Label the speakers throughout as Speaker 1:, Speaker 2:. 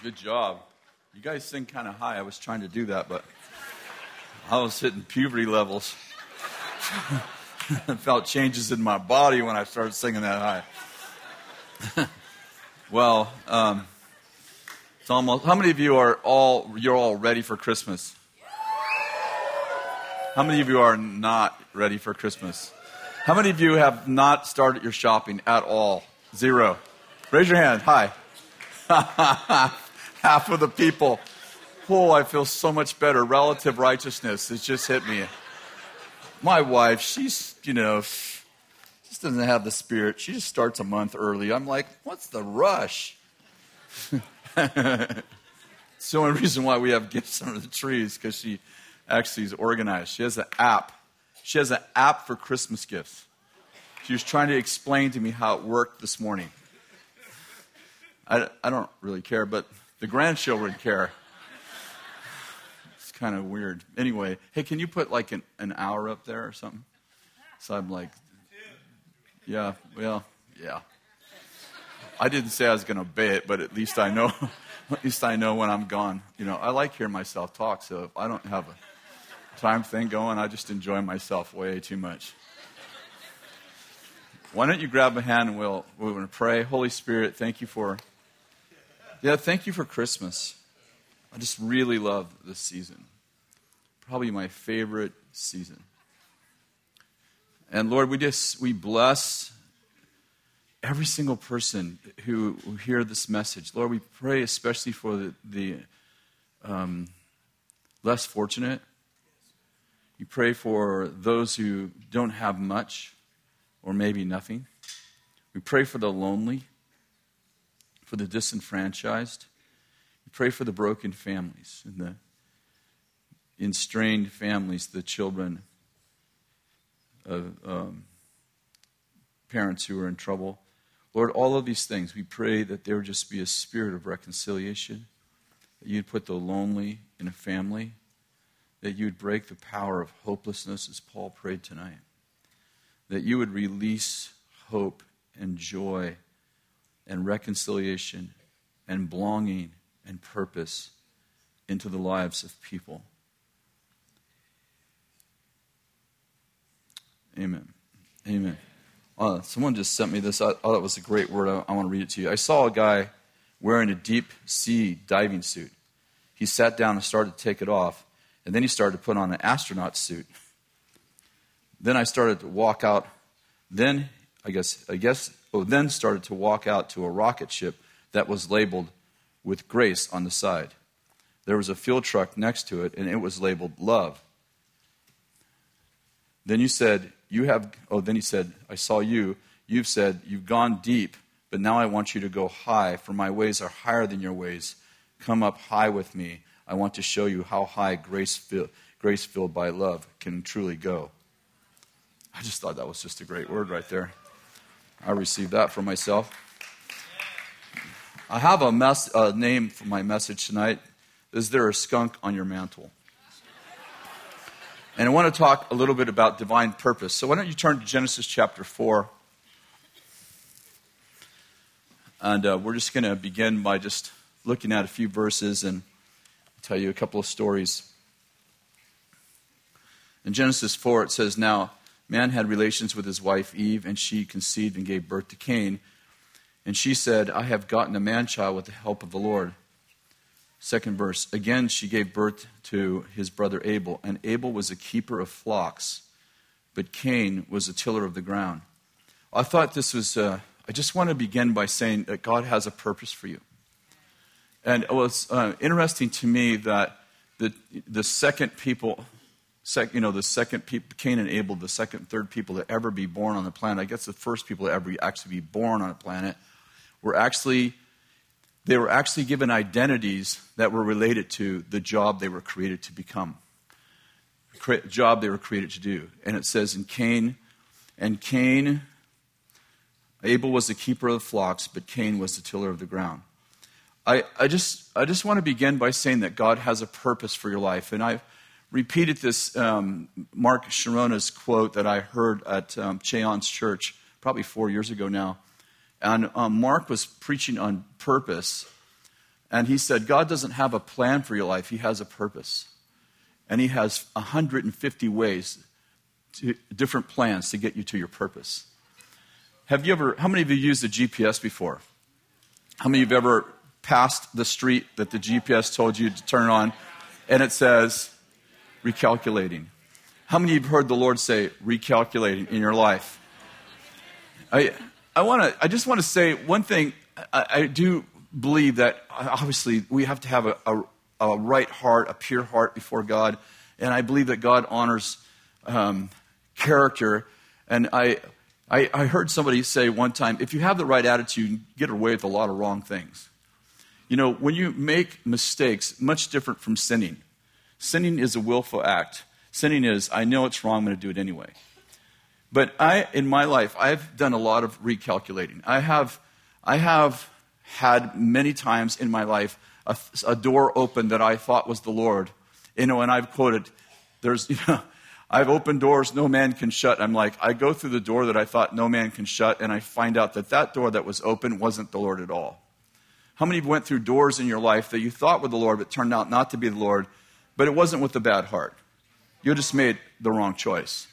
Speaker 1: Good job. You guys sing kind of high. I was trying to do that, but I was hitting puberty levels. I felt changes in my body when I started singing that high. well, um, it's almost. How many of you are all you're all ready for Christmas? How many of you are not ready for Christmas? How many of you have not started your shopping at all? Zero. Raise your hand. Hi. Half of the people. Oh, I feel so much better. Relative righteousness has just hit me. My wife, she's, you know, just doesn't have the spirit. She just starts a month early. I'm like, what's the rush? it's the only reason why we have gifts under the trees because she actually is organized. She has an app. She has an app for Christmas gifts. She was trying to explain to me how it worked this morning. I, I don't really care, but the grandchildren care. It's kind of weird. Anyway, hey, can you put like an, an hour up there or something? So I'm like, yeah, well, yeah. I didn't say I was going to obey it, but at least I know. at least I know when I'm gone. You know, I like hearing myself talk, so if I don't have a time thing going, I just enjoy myself way too much. Why don't you grab a hand and we'll we're going to pray. Holy Spirit, thank you for yeah, thank you for Christmas. I just really love this season. Probably my favorite season. And Lord, we just we bless every single person who, who hear this message. Lord, we pray especially for the, the um, less fortunate. We pray for those who don't have much or maybe nothing. We pray for the lonely, for the disenfranchised. We pray for the broken families and the in strained families, the children of um, parents who are in trouble. Lord, all of these things, we pray that there would just be a spirit of reconciliation, that you'd put the lonely in a family, that you'd break the power of hopelessness, as Paul prayed tonight, that you would release hope and joy and reconciliation and belonging and purpose into the lives of people. Amen. Amen. Uh, someone just sent me this. I thought it was a great word. I, I want to read it to you. I saw a guy wearing a deep sea diving suit. He sat down and started to take it off, and then he started to put on an astronaut suit. Then I started to walk out. Then I guess I guess then started to walk out to a rocket ship that was labeled with grace on the side. There was a fuel truck next to it, and it was labeled love. Then you said, you have, oh, then he said, I saw you. You've said, You've gone deep, but now I want you to go high, for my ways are higher than your ways. Come up high with me. I want to show you how high grace, fill, grace filled by love can truly go. I just thought that was just a great word right there. I received that for myself. I have a, mess, a name for my message tonight. Is there a skunk on your mantle? And I want to talk a little bit about divine purpose. So why don't you turn to Genesis chapter 4? And uh, we're just going to begin by just looking at a few verses and tell you a couple of stories. In Genesis 4, it says, Now man had relations with his wife Eve, and she conceived and gave birth to Cain. And she said, I have gotten a man child with the help of the Lord. Second verse. Again, she gave birth to his brother Abel, and Abel was a keeper of flocks, but Cain was a tiller of the ground. I thought this was, uh, I just want to begin by saying that God has a purpose for you. And it was uh, interesting to me that the, the second people, sec, you know, the second people, Cain and Abel, the second, third people to ever be born on the planet, I guess the first people to ever actually be born on a planet, were actually they were actually given identities that were related to the job they were created to become, job they were created to do. And it says in Cain, and Cain, Abel was the keeper of the flocks, but Cain was the tiller of the ground. I, I, just, I just want to begin by saying that God has a purpose for your life. And I've repeated this um, Mark Chironna's quote that I heard at um, Che Ahn's church probably four years ago now. And um, Mark was preaching on purpose. And he said, God doesn't have a plan for your life, He has a purpose. And He has 150 ways, to, different plans to get you to your purpose. Have you ever, how many of you used a GPS before? How many of you have ever passed the street that the GPS told you to turn on and it says recalculating? How many of you have heard the Lord say recalculating in your life? I, I, wanna, I just want to say one thing. I, I, do believe that obviously we have to have a, a, a, right heart, a pure heart before God. And I believe that God honors um, character. And I, I, I heard somebody say one time if you have the right attitude, you get away with a lot of wrong things. You know, when you make mistakes, much different from sinning. Sinning is a willful act. Sinning is, I know it's wrong, I'm going to do it anyway. But I, in my life, I've done a lot of recalculating. I have, I have had many times in my life a, a door open that I thought was the Lord. You know, and I've quoted, there's, you know, I've opened doors no man can shut. I'm like, I go through the door that I thought no man can shut, and I find out that that door that was open wasn't the Lord at all. How many went through doors in your life that you thought were the Lord, but turned out not to be the Lord, but it wasn't with a bad heart? You just made the wrong choice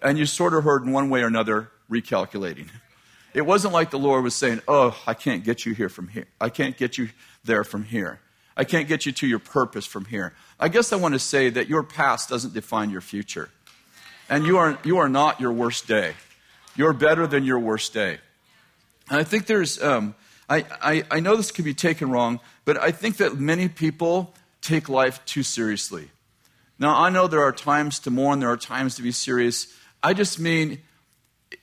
Speaker 1: and you sort of heard in one way or another recalculating. It wasn't like the Lord was saying, Oh, I can't get you here from here. I can't get you there from here. I can't get you to your purpose from here. I guess I want to say that your past doesn't define your future. And you are, you are not your worst day. You're better than your worst day. And I think there's, um, I, I, I know this can be taken wrong, but I think that many people take life too seriously. Now, I know there are times to mourn, there are times to be serious, I just mean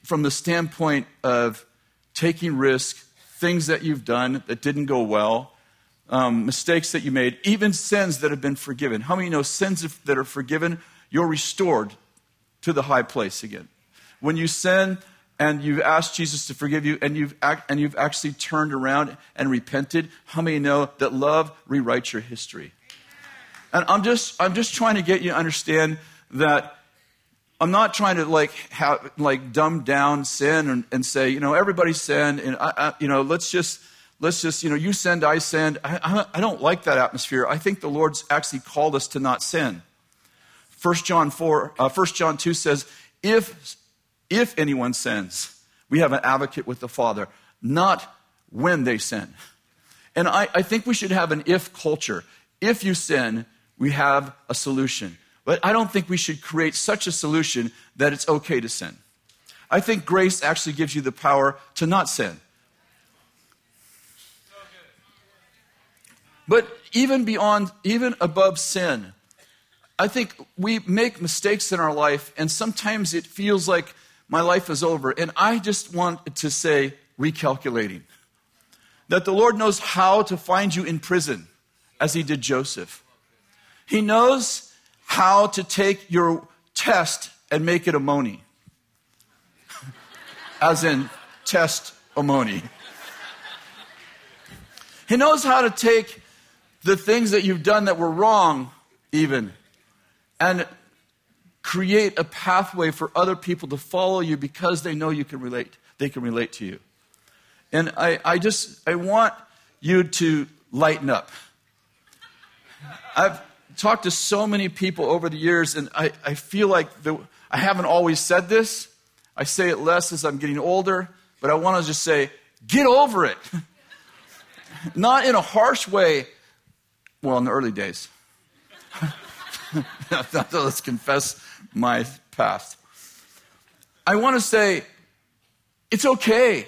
Speaker 1: from the standpoint of taking risk, things that you've done that didn't go well, um, mistakes that you made, even sins that have been forgiven. How many know sins that are forgiven, you're restored to the high place again? When you sin and you've asked Jesus to forgive you and you've, act, and you've actually turned around and repented, how many know that love rewrites your history? And I'm just, I'm just trying to get you to understand that I'm not trying to like have, like dumb down sin and, and say, you know, everybody sin and I, I, you know, let's just let's just, you know, you send, I send. I, I, don't like that atmosphere. I think the Lord's actually called us to not sin. 1 John 4, uh, 1 John 2 says, if, if anyone sins, we have an advocate with the Father, not when they sin. And I, I think we should have an if culture. If you sin, we have a solution. But I don't think we should create such a solution that it's okay to sin. I think grace actually gives you the power to not sin. But even beyond, even above sin, I think we make mistakes in our life, and sometimes it feels like my life is over. And I just want to say, recalculating. That the Lord knows how to find you in prison, as He did Joseph. He knows how to take your test and make it a money. As in test testimony. He knows how to take the things that you've done that were wrong, even, and create a pathway for other people to follow you because they know you can relate. They can relate to you. And I, I just, I want you to lighten up. I've, talked to so many people over the years, and I, I feel like the, I haven't always said this. I say it less as I'm getting older, but I want to just say, get over it. Not in a harsh way. Well, in the early days. Let's confess my past. I want to say, it's okay.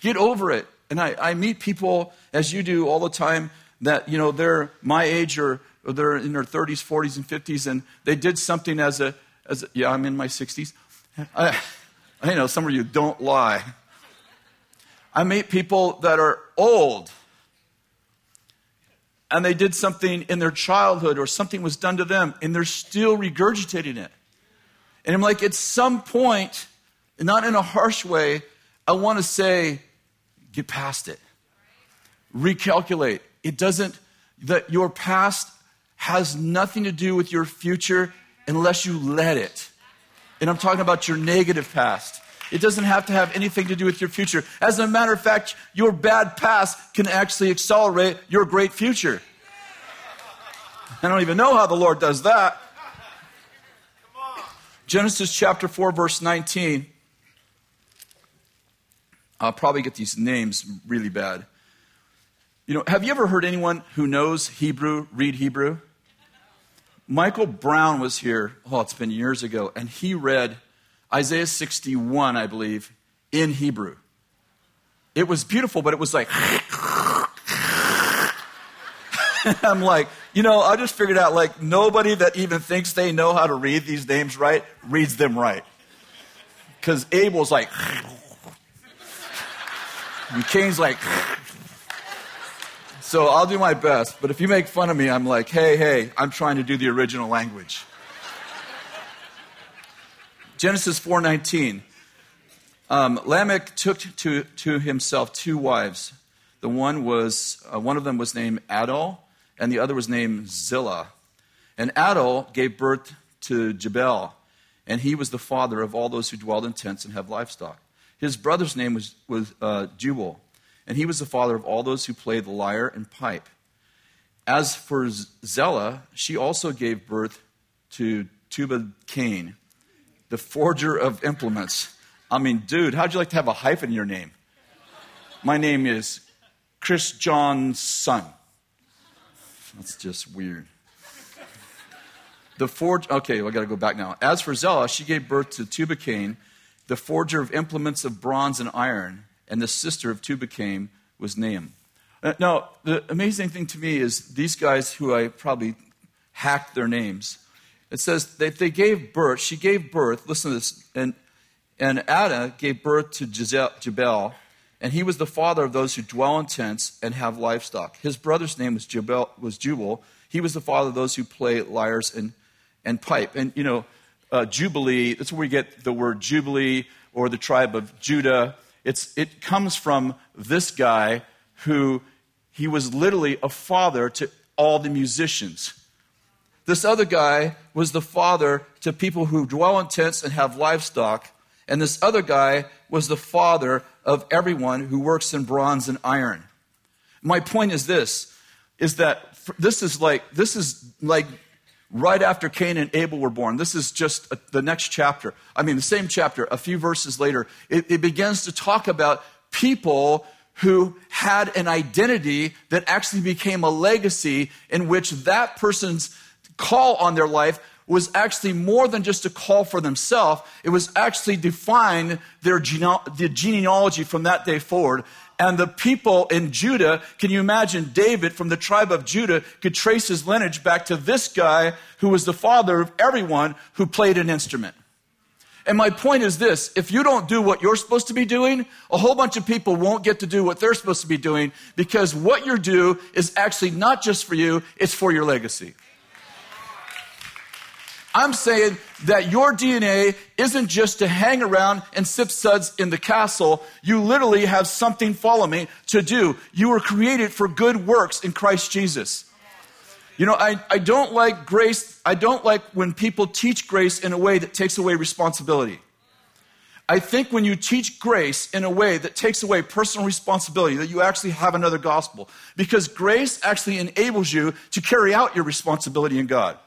Speaker 1: Get over it. And I, I meet people, as you do all the time, that, you know, they're my age or or they're in their 30s, 40s, and 50s, and they did something as a, as a yeah, I'm in my 60s. I, I know some of you don't lie. I meet people that are old and they did something in their childhood or something was done to them and they're still regurgitating it. And I'm like, at some point, not in a harsh way, I want to say, get past it. Recalculate. It doesn't, that your past has nothing to do with your future unless you let it. And I'm talking about your negative past. It doesn't have to have anything to do with your future. As a matter of fact, your bad past can actually accelerate your great future. I don't even know how the Lord does that. Genesis chapter 4, verse 19. I'll probably get these names really bad. You know, have you ever heard anyone who knows Hebrew read Hebrew? Michael Brown was here, oh, it's been years ago, and he read Isaiah 61, I believe, in Hebrew. It was beautiful, but it was like. I'm like, you know, I just figured out like nobody that even thinks they know how to read these names right reads them right. Because Abel's like, and Cain's like, so I'll do my best. But if you make fun of me, I'm like, hey, hey, I'm trying to do the original language. Genesis 4:19. Um, Lamech took to, to himself two wives. The one was uh, one of them was named Adol, and the other was named Zillah. And Adol gave birth to Jabal, and he was the father of all those who dwelled in tents and have livestock. His brother's name was, was uh, Jubal, and he was the father of all those who play the lyre and pipe. As for Zella, she also gave birth to Tubal Cain, the forger of implements. I mean, dude, how'd you like to have a hyphen in your name? My name is Chris John's son. That's just weird. The forge, okay, I gotta go back now. As for Zella, she gave birth to Tubal-Cain, the forger of implements of bronze and iron, and the sister of Tubal-Cain was Naam. Uh, now, the amazing thing to me is these guys who I probably hacked their names. It says that they gave birth, she gave birth, listen to this, and, and Adah gave birth to Jabal, and he was the father of those who dwell in tents and have livestock. His brother's name was Jubal. Was Jubal. He was the father of those who play lyres and, and pipe. And, you know, uh, Jubilee, that's where we get the word Jubilee or the tribe of Judah. It's, it comes from this guy who he was literally a father to all the musicians. This other guy was the father to people who dwell in tents and have livestock. And this other guy was the father of everyone who works in bronze and iron. My point is this is that this is like this is like right after Cain and Abel were born. This is just a, the next chapter. I mean, the same chapter, a few verses later, it, it begins to talk about people who had an identity that actually became a legacy in which that person's call on their life was actually more than just a call for themselves. It was actually define their the genealogy from that day forward. And the people in Judah, can you imagine David from the tribe of Judah could trace his lineage back to this guy who was the father of everyone who played an instrument. And my point is this if you don't do what you're supposed to be doing, a whole bunch of people won't get to do what they're supposed to be doing because what you do is actually not just for you, it's for your legacy. I'm saying that your DNA isn't just to hang around and sip suds in the castle. You literally have something follow me to do. You were created for good works in Christ Jesus. You know, I, I don't like grace. I don't like when people teach grace in a way that takes away responsibility. I think when you teach grace in a way that takes away personal responsibility, that you actually have another gospel. Because grace actually enables you to carry out your responsibility in God.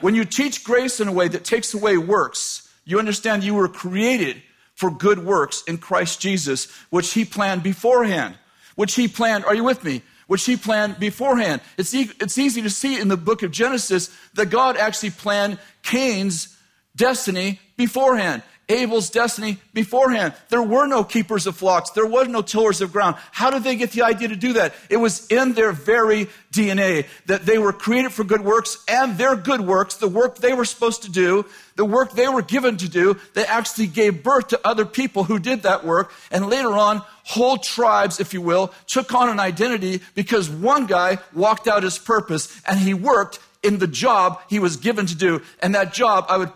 Speaker 1: When you teach grace in a way that takes away works, you understand you were created for good works in Christ Jesus, which He planned beforehand. Which He planned, are you with me? Which He planned beforehand. It's, e- it's easy to see in the book of Genesis that God actually planned Cain's destiny beforehand. Abel's destiny beforehand. There were no keepers of flocks. There was no tillers of ground. How did they get the idea to do that? It was in their very DNA that they were created for good works and their good works, the work they were supposed to do, the work they were given to do, they actually gave birth to other people who did that work. And later on, whole tribes, if you will, took on an identity because one guy walked out his purpose and he worked in the job he was given to do. And that job, I would,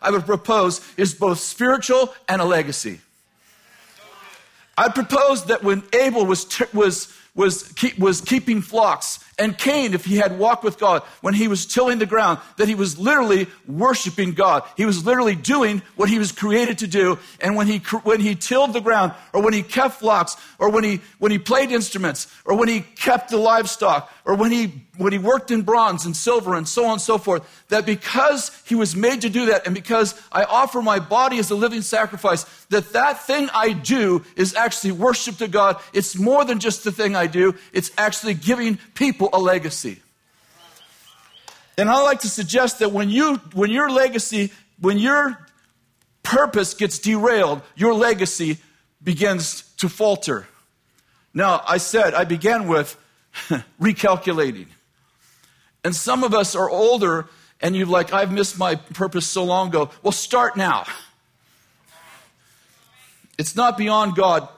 Speaker 1: I would propose, is both spiritual and a legacy. I propose that when Abel was, was, was, keep, was keeping flocks. And Cain, if he had walked with God, when he was tilling the ground, that he was literally worshiping God. He was literally doing what he was created to do. And when he, when he tilled the ground, or when he kept flocks, or when he, when he played instruments, or when he kept the livestock, or when he, when he worked in bronze and silver and so on and so forth, that because he was made to do that, and because I offer my body as a living sacrifice, that that thing I do is actually worship to God. It's more than just the thing I do. It's actually giving people a legacy. And I like to suggest that when you when your legacy, when your purpose gets derailed, your legacy begins to falter. Now, I said I began with recalculating. And some of us are older and you're like, I've missed my purpose so long ago. Well, start now. It's not beyond God.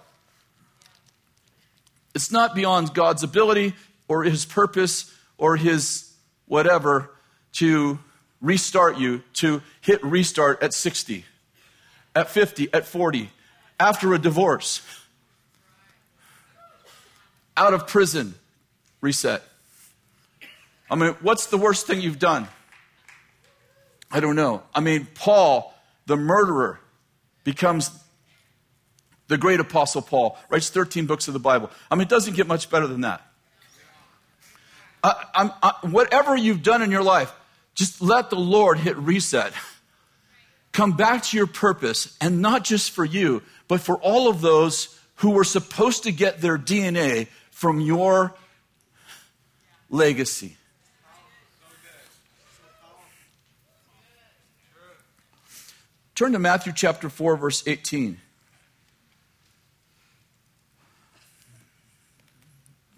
Speaker 1: It's not beyond God's ability or his purpose or his whatever to restart you, to hit restart at 60, at 50, at 40, after a divorce, out of prison, reset. I mean, what's the worst thing you've done? I don't know. I mean, Paul, the murderer, becomes the great apostle Paul, writes 13 books of the Bible. I mean, it doesn't get much better than that. I, I, whatever you've done in your life, just let the Lord hit reset. Come back to your purpose, and not just for you, but for all of those who were supposed to get their DNA from your legacy. Turn to Matthew chapter 4, verse 18.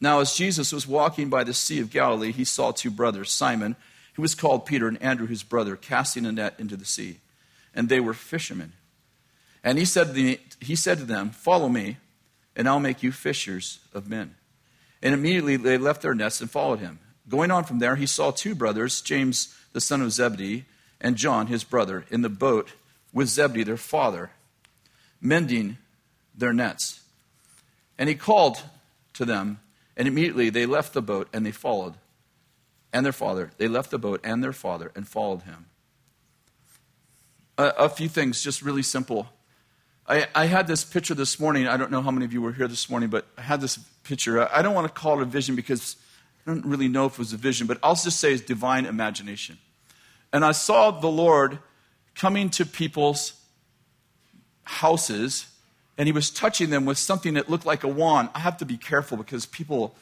Speaker 1: Now, as Jesus was walking by the Sea of Galilee, he saw two brothers, Simon, who was called Peter, and Andrew, his brother, casting a net into the sea. And they were fishermen. And he said, to the, he said to them, Follow me, and I'll make you fishers of men. And immediately they left their nets and followed him. Going on from there, he saw two brothers, James, the son of Zebedee, and John, his brother, in the boat with Zebedee, their father, mending their nets. And he called to them, and immediately they left the boat and they followed. And their father. They left the boat and their father and followed him. A, a few things, just really simple. I, I, had this picture this morning. I don't know how many of you were here this morning, but I had this picture. I don't want to call it a vision because I don't really know if it was a vision, but I'll just say it's divine imagination. And I saw the Lord coming to people's houses and he was touching them with something that looked like a wand. I have to be careful because people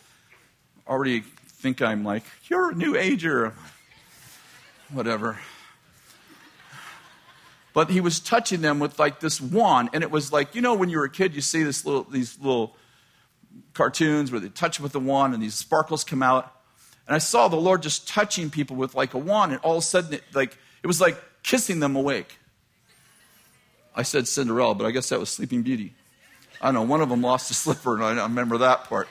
Speaker 1: already think I'm like, you're a new ager. Whatever. But he was touching them with like this wand, and it was like, you know, when you were a kid, you see this little, these little cartoons where they touch with the wand and these sparkles come out. And I saw the Lord just touching people with like a wand, and all of a sudden, it, like, it was like kissing them awake. I said Cinderella, but I guess that was Sleeping Beauty. I don't know, one of them lost a slipper, and I remember that part.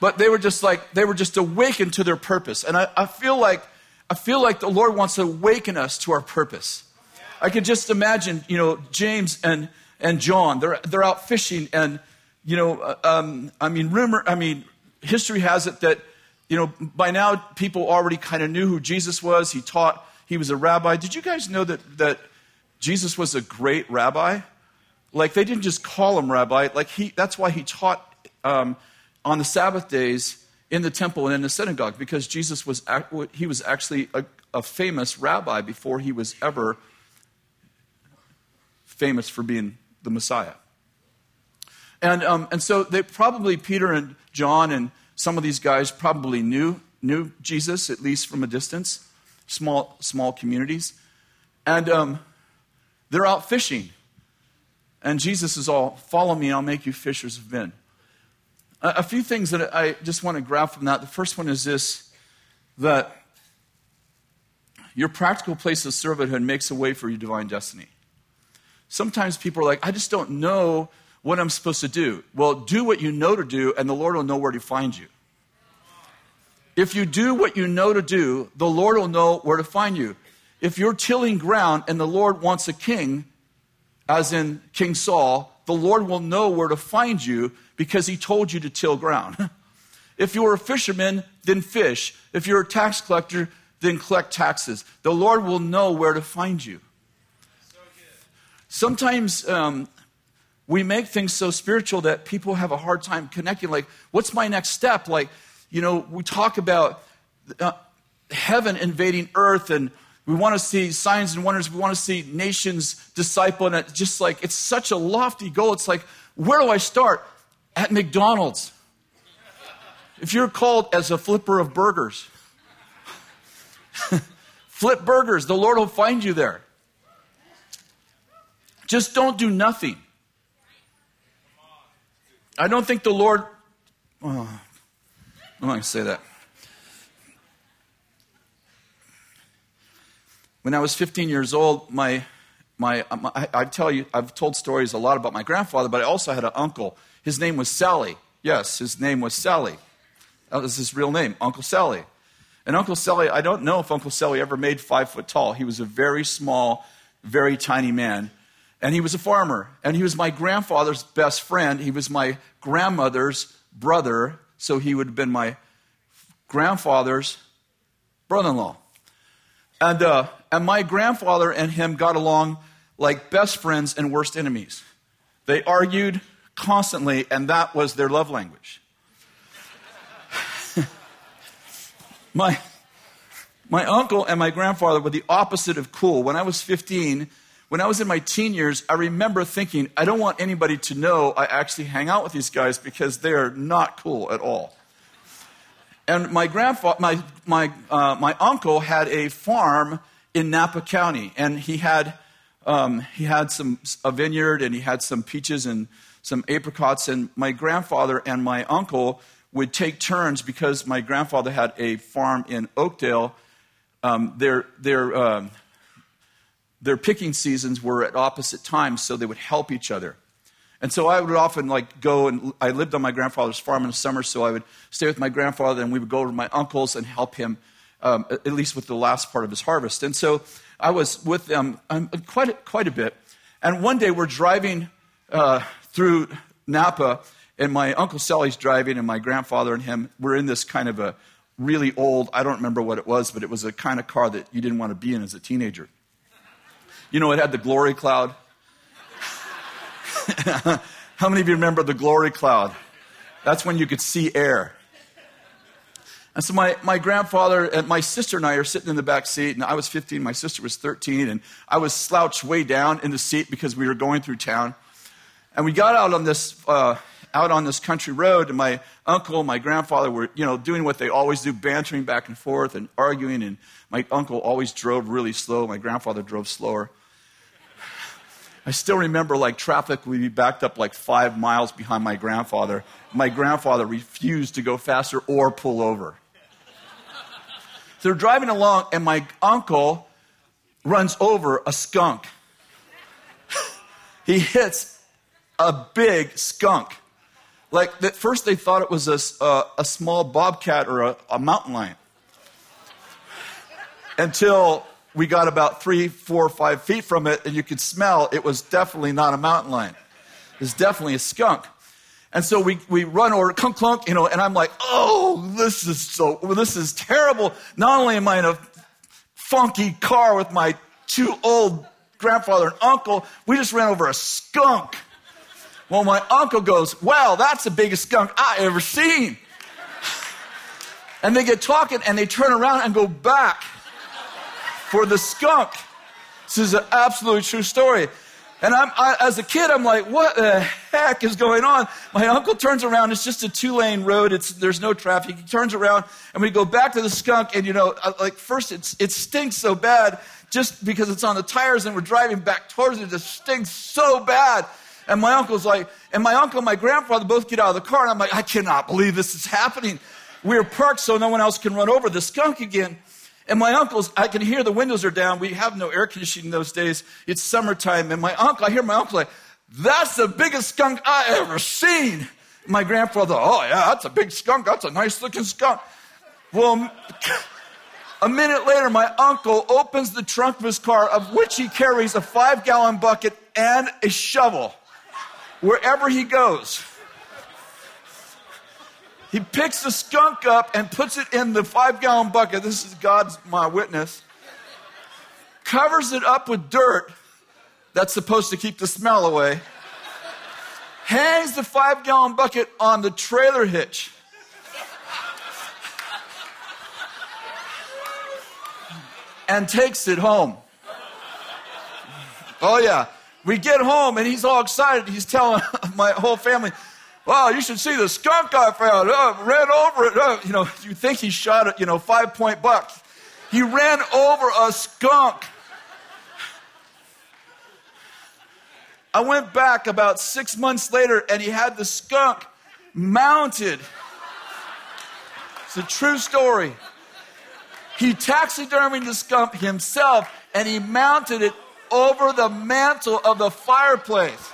Speaker 1: But they were just like, they were just awakened to their purpose. And I, I feel like, I feel like the Lord wants to awaken us to our purpose. I could just imagine, you know, James and, and John, they're, they're out fishing, and, you know, uh, um, I mean, rumor, I mean, history has it that, you know, by now people already kind of knew who Jesus was. He taught, he was a rabbi. Did you guys know that, that Jesus was a great rabbi. Like they didn't just call him rabbi. Like he, that's why he taught um, on the Sabbath days in the temple and in the synagogue because Jesus was he was actually a, a famous rabbi before he was ever famous for being the Messiah. And um, and so they probably Peter and John and some of these guys probably knew knew Jesus at least from a distance, small small communities, and. Um, they're out fishing. And Jesus is all, follow me, I'll make you fishers of men. A, a few things that I just want to grab from that. The first one is this that your practical place of servanthood makes a way for your divine destiny. Sometimes people are like, I just don't know what I'm supposed to do. Well, do what you know to do, and the Lord will know where to find you. If you do what you know to do, the Lord will know where to find you if you're tilling ground and the Lord wants a king, as in King Saul, the Lord will know where to find you because he told you to till ground. if you're a fisherman, then fish. If you're a tax collector, then collect taxes. The Lord will know where to find you. Sometimes um, we make things so spiritual that people have a hard time connecting. Like, what's my next step? Like, you know, we talk about uh, heaven invading earth and we want to see signs and wonders. We want to see nations disciple. And it's just like, it's such a lofty goal. It's like, where do I start? At McDonald's. If you're called as a flipper of burgers, flip burgers, the Lord will find you there. Just don't do nothing. I don't think the Lord. Oh, I'm not going to say that. When I was 15 years old, my, my, my, I tell you, I've told stories a lot about my grandfather, but I also had an uncle. His name was Sally. Yes, his name was Sally. That was his real name, Uncle Sally. And Uncle Sally, I don't know if Uncle Sally ever made five foot tall. He was a very small, very tiny man. And he was a farmer. And he was my grandfather's best friend. He was my grandmother's brother. So he would have been my grandfather's brother in law. And, uh, and my grandfather and him got along like best friends and worst enemies. They argued constantly, and that was their love language. my, my uncle and my grandfather were the opposite of cool. When I was 15, when I was in my teen years, I remember thinking, I don't want anybody to know I actually hang out with these guys because they are not cool at all. And my grandfather, my, my, uh, my uncle had a farm in Napa County, and he had, um, he had some, a vineyard and he had some peaches and some apricots. And my grandfather and my uncle would take turns because my grandfather had a farm in Oakdale. Um, their, their, um, their picking seasons were at opposite times, so they would help each other. And so I would often like go and I lived on my grandfather's farm in the summer, so I would stay with my grandfather and we would go to my uncle's and help him, um, at least with the last part of his harvest. And so I was with them um, quite, a, quite a bit. And one day we're driving uh, through Napa, and my uncle Sally's driving, and my grandfather and him, we're in this kind of a really old, I don't remember what it was, but it was a kind of car that you didn't want to be in as a teenager. You know, it had the glory cloud. How many of you remember the glory cloud? That's when you could see air. And so my, my grandfather and my sister and I are sitting in the back seat, and I was 15, my sister was 13, and I was slouched way down in the seat because we were going through town. And we got out on this, uh, out on this country road, and my uncle and my grandfather were, you know, doing what they always do, bantering back and forth and arguing. And my uncle always drove really slow. My grandfather drove slower. I still remember like traffic would be backed up like five miles behind my grandfather. My grandfather refused to go faster or pull over. They're driving along, and my uncle runs over a skunk. he hits a big skunk. Like, at first they thought it was a, uh, a small bobcat or a, a mountain lion. Until we got about three, four, five feet from it, and you could smell it was definitely not a mountain lion. It was definitely a skunk. And so we, we run over, clunk, clunk, you know, and I'm like, oh, this is so, this is terrible. Not only am I in a funky car with my two old grandfather and uncle, we just ran over a skunk. Well, my uncle goes, well, that's the biggest skunk I ever seen. And they get talking and they turn around and go back for the skunk. This is an absolutely true story. And I'm, I, as a kid, I'm like, what the heck is going on? My uncle turns around. It's just a two lane road. It's, there's no traffic. He turns around and we go back to the skunk. And, you know, uh, like first it's, it stinks so bad just because it's on the tires and we're driving back towards it. It just stinks so bad. And my uncle's like, and my uncle and my grandfather both get out of the car. And I'm like, I cannot believe this is happening. We're parked so no one else can run over the skunk again. And my uncle's, I can hear the windows are down. We have no air conditioning those days. It's summertime. And my uncle, I hear my uncle like, that's the biggest skunk I ever seen. My grandfather, oh yeah, that's a big skunk. That's a nice looking skunk. Well, a minute later, my uncle opens the trunk of his car, of which he carries a five gallon bucket and a shovel. wherever he goes. He picks the skunk up and puts it in the five gallon bucket. This is God's my witness. Covers it up with dirt that's supposed to keep the smell away. Hangs the five gallon bucket on the trailer hitch. And takes it home. Oh, yeah. We get home and he's all excited. He's telling my whole family, Wow, you should see the skunk I found. Oh, ran over it. Oh, you know, you think he shot it, you know, five point buck. He ran over a skunk. I went back about six months later and he had the skunk mounted. It's a true story. He taxidermied the skunk himself and he mounted it over the mantle of the fireplace.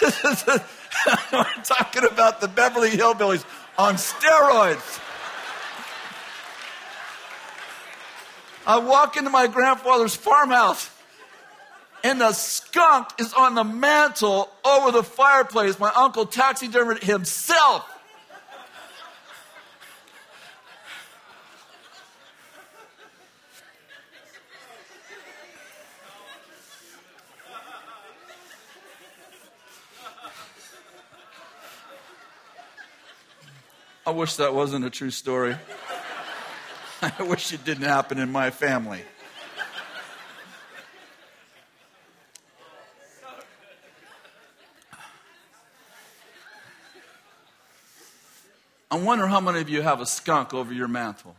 Speaker 1: We're talking about the Beverly Hillbillies on steroids. I walk into my grandfather's farmhouse, and the skunk is on the mantle over the fireplace. My uncle taxidermied himself. I wish that wasn't a true story. I wish it didn't happen in my family. I wonder how many of you have a skunk over your mantle.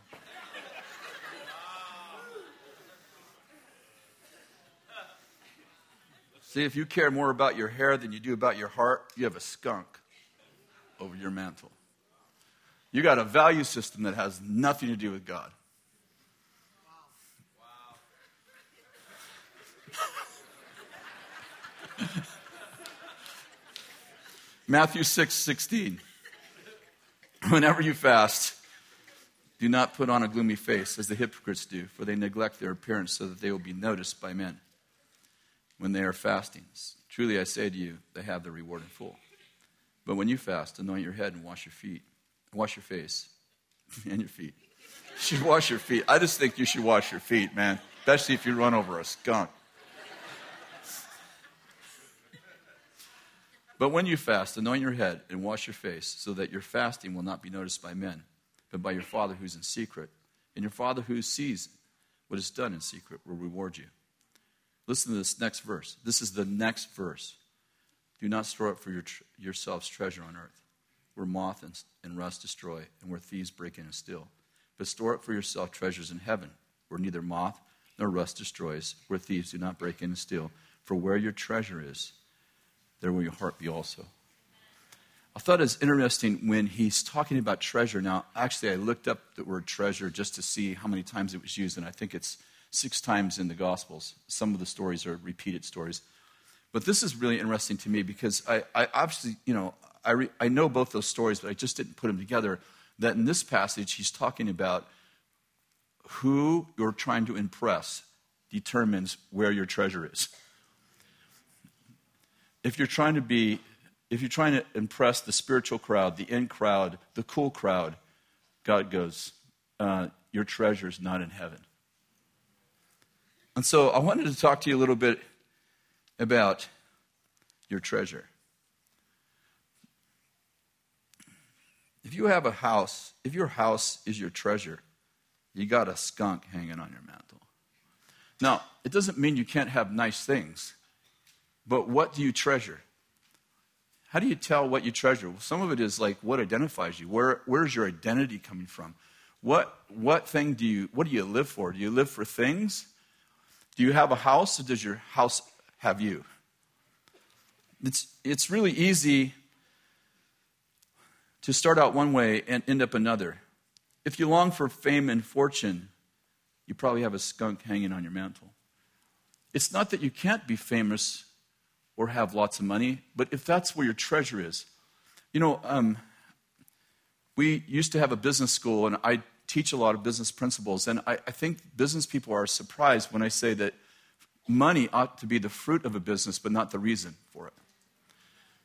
Speaker 1: See, if you care more about your hair than you do about your heart, you have a skunk over your mantle. You got a value system that has nothing to do with God. Matthew 6 16. Whenever you fast, do not put on a gloomy face as the hypocrites do, for they neglect their appearance so that they will be noticed by men when they are fasting. Truly I say to you, they have their reward in full. But when you fast, anoint your head and wash your feet Wash your face and your feet. You should wash your feet. I just think you should wash your feet, man, especially if you run over a skunk. But when you fast, anoint your head and wash your face, so that your fasting will not be noticed by men, but by your Father who's in secret. And your Father who sees what is done in secret will reward you. Listen to this next verse. This is the next verse. Do not store up for your, yourselves treasure on earth where moth and, rust destroy, and where thieves break in and steal. But store up for yourself treasures in heaven, where neither moth nor rust destroys, where thieves do not break in and steal. For where your treasure is, there will your heart be also. I thought it was interesting when he's talking about treasure. Now, actually, I looked up the word treasure just to see how many times it was used, and I think it's six times in the Gospels. Some of the stories are repeated stories. But this is really interesting to me because I, I obviously, you know, I, re, I know both those stories, but I just didn't put them together. That in this passage, he's talking about who you're trying to impress determines where your treasure is. If you're trying to be, if you're trying to impress the spiritual crowd, the in crowd, the cool crowd, God goes, uh, your treasure is not in heaven. And so I wanted to talk to you a little bit about your treasure. If you have a house, if your house is your treasure, you got a skunk hanging on your mantle. Now, it doesn't mean you can't have nice things, but what do you treasure? How do you tell what you treasure? Well, some of it is like what identifies you. Where, where's your identity coming from? What, what thing do you, what do you live for? Do you live for things? Do you have a house or does your house have you? It's, it's really easy to start out one way and end up another. If you long for fame and fortune, you probably have a skunk hanging on your mantle. It's not that you can't be famous or have lots of money, but if that's where your treasure is. You know, um, we used to have a business school, and I teach a lot of business principles, and I, I think business people are surprised when I say that money ought to be the fruit of a business, but not the reason for it.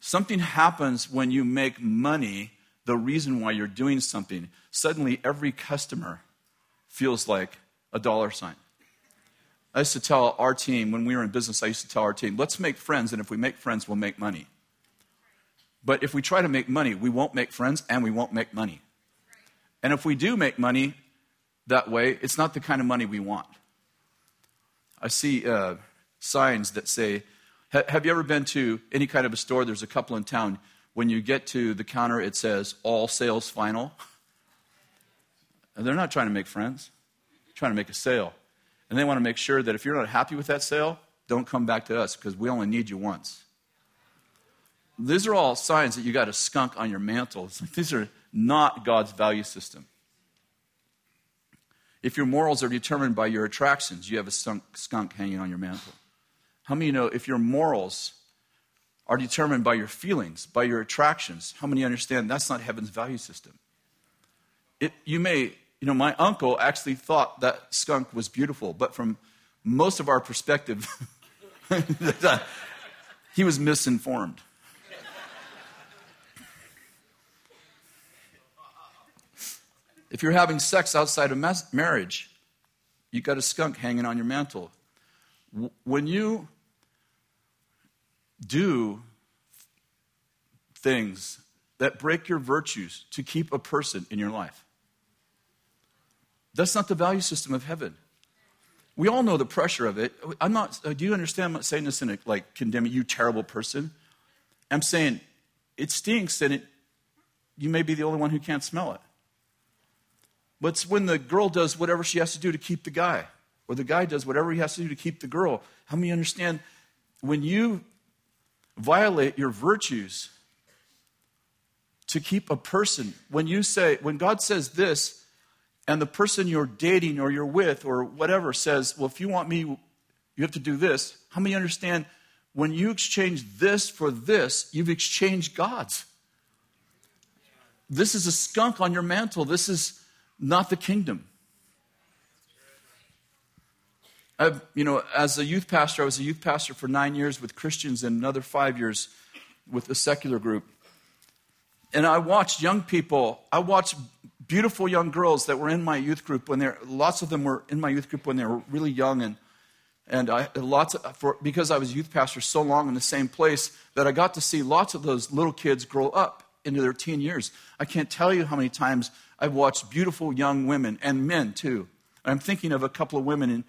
Speaker 1: Something happens when you make money the reason why you're doing something. Suddenly, every customer feels like a dollar sign. I used to tell our team when we were in business, I used to tell our team, let's make friends, and if we make friends, we'll make money. But if we try to make money, we won't make friends and we won't make money. And if we do make money that way, it's not the kind of money we want. I see uh, signs that say, Have you ever been to any kind of a store? There's a couple in town. When you get to the counter, it says, All sales final. And they're not trying to make friends, they're trying to make a sale. And they want to make sure that if you're not happy with that sale, don't come back to us because we only need you once. These are all signs that you got a skunk on your mantle. Like these are not God's value system. If your morals are determined by your attractions, you have a skunk hanging on your mantle. How many you know if your morals are determined by your feelings, by your attractions, how many understand that's not heaven's value system? It, you may you know, my uncle actually thought that skunk was beautiful, but from most of our perspective, he was misinformed. If you're having sex outside of marriage, you've got a skunk hanging on your mantle. When you do things that break your virtues to keep a person in your life, that's not the value system of heaven. We all know the pressure of it. I'm not, uh, do you understand? I'm not saying this in a, like, condemning you, terrible person. I'm saying it stinks and it, you may be the only one who can't smell it. But it's when the girl does whatever she has to do to keep the guy, or the guy does whatever he has to do to keep the girl. How many understand when you violate your virtues to keep a person, when you say, when God says this, and the person you're dating or you're with or whatever says, Well, if you want me, you have to do this. How many understand when you exchange this for this, you've exchanged God's? This is a skunk on your mantle. This is not the kingdom. I've, you know, as a youth pastor, I was a youth pastor for nine years with Christians and another five years with a secular group. And I watched young people, I watched beautiful young girls that were in my youth group when they're lots of them were in my youth group when they were really young and and I lots of, for, because I was youth pastor so long in the same place that I got to see lots of those little kids grow up into their teen years. I can't tell you how many times I've watched beautiful young women and men too. I'm thinking of a couple of women in,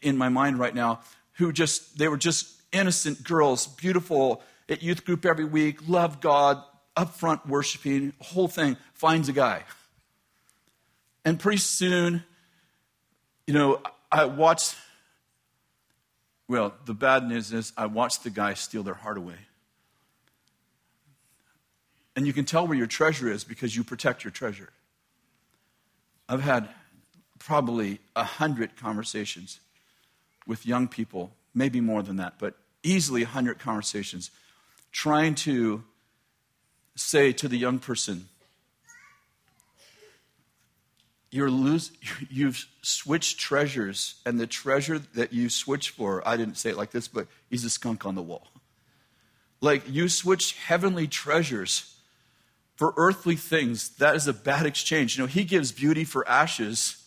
Speaker 1: in, my mind right now who just they were just innocent girls, beautiful at youth group every week, love God, up front worshiping, whole thing, finds a guy. And pretty soon, you know, I watched, well, the bad news is I watched the guy steal their heart away. And you can tell where your treasure is because you protect your treasure. I've had probably a hundred conversations with young people, maybe more than that, but easily a hundred conversations, trying to say to the young person, you're lose, you've switched treasures, and the treasure that you switched for, I didn't say it like this, but he's a skunk on the wall. Like you switched heavenly treasures for earthly things. That is a bad exchange. You know, he gives beauty for ashes,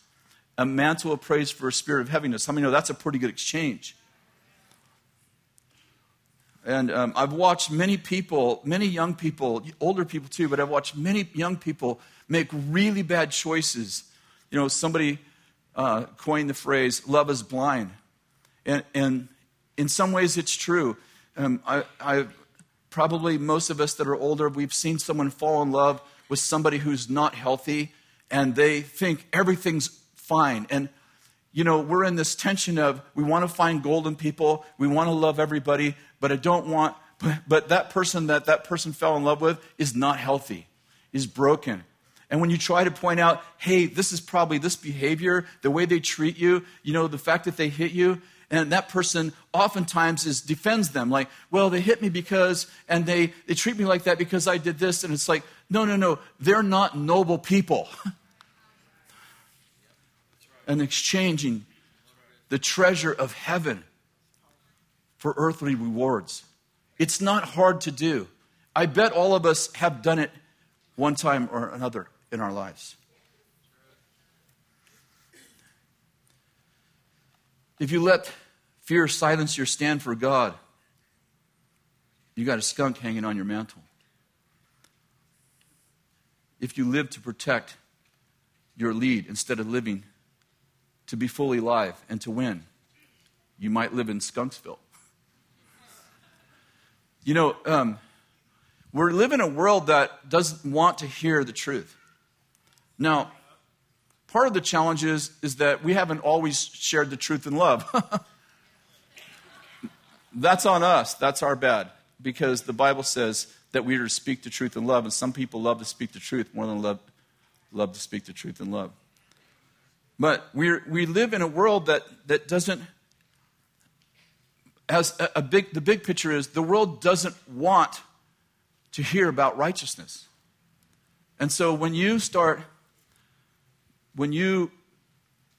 Speaker 1: a mantle of praise for a spirit of heaviness. How many know that's a pretty good exchange? And um, I've watched many people, many young people, older people too, but I've watched many young people make really bad choices. You know, somebody uh, coined the phrase, love is blind. And, and in some ways, it's true. Um, I, I, probably most of us that are older, we've seen someone fall in love with somebody who's not healthy, and they think everything's fine. And you know, we're in this tension of we want to find golden people, we want to love everybody, but I don't want, but, but that person that that person fell in love with is not healthy, is broken. And when you try to point out, hey, this is probably this behavior, the way they treat you, you know, the fact that they hit you, and that person oftentimes is defends them like well they hit me because and they they treat me like that because i did this and it's like no no no they're not noble people and exchanging the treasure of heaven for earthly rewards. It's not hard to do. I bet all of us have done it one time or another in our lives. If you let fear silence your stand for God, you got a skunk hanging on your mantle. If you live to protect your lead instead of living to be fully live and to win, you might live in Skunksville. You know, um, we live in a world that doesn't want to hear the truth. Now, part of the challenge is, is that we haven't always shared the truth in love. That's on us. That's our bad. Because the Bible says that we are to speak the truth in love, and some people love to speak the truth more than love, love to speak the truth in love. But we we live in a world that, that doesn't, as a, a big, the big picture is the world doesn't want to hear about righteousness. And so when you start, when you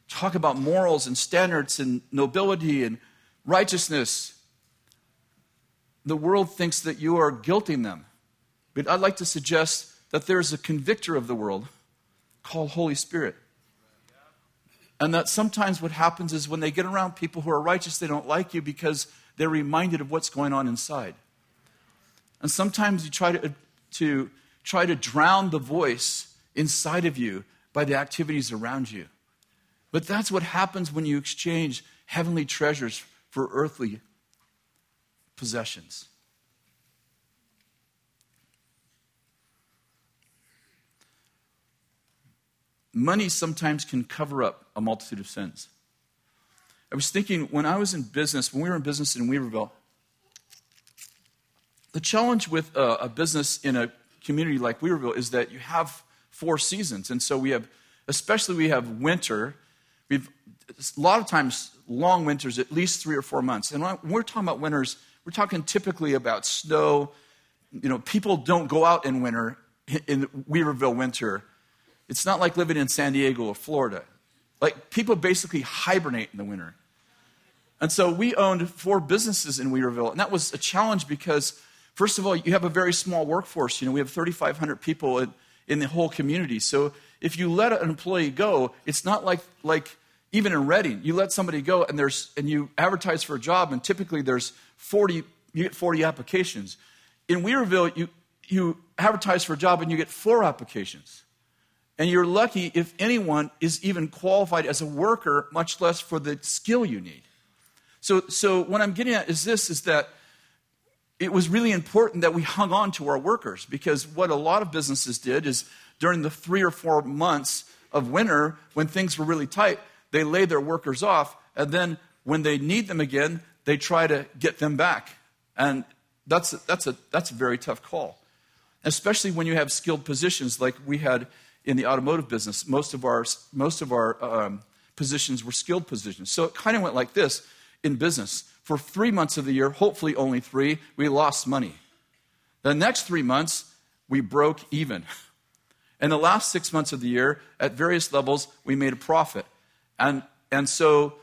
Speaker 1: talk about morals and standards and nobility and righteousness, the world thinks that you are guilting them. But I'd like to suggest that there's a convictor of the world called Holy Spirit. And that sometimes what happens is when they get around people who are righteous, they don't like you because they're reminded of what's going on inside. And sometimes you try to, to try to drown the voice inside of you by the activities around you. But that's what happens when you exchange heavenly treasures for earthly possessions. Money sometimes can cover up a multitude of sins. I was thinking when I was in business, when we were in business in Weaverville, the challenge with a, a business in a community like Weaverville is that you have four seasons. And so we have, especially we have winter. We've a lot of times long winters, at least three or four months. And when we're talking about winters, we're talking typically about snow. You know, people don't go out in winter, in Weaverville winter. It's not like living in San Diego or Florida. Like, people basically hibernate in the winter. And so we owned four businesses in Weaverville. And that was a challenge because, first of all, you have a very small workforce. You know, we have 3,500 people in, in the whole community. So if you let an employee go, it's not like, like even in Redding, you let somebody go and, there's, and you advertise for a job, and typically there's 40, you get 40 applications. In Weaverville, you, you advertise for a job and you get four applications. And you're lucky if anyone is even qualified as a worker, much less for the skill you need. So, so what I'm getting at is this is that it was really important that we hung on to our workers because what a lot of businesses did is during the three or four months of winter when things were really tight, they lay their workers off, and then when they need them again, they try to get them back. And that's, that's, a, that's a very tough call, especially when you have skilled positions like we had in the automotive business. Most of our, most of our um, positions were skilled positions. So it kind of went like this in business. For three months of the year, hopefully only three, we lost money. The next three months, we broke even. And the last six months of the year, at various levels, we made a profit. And, and so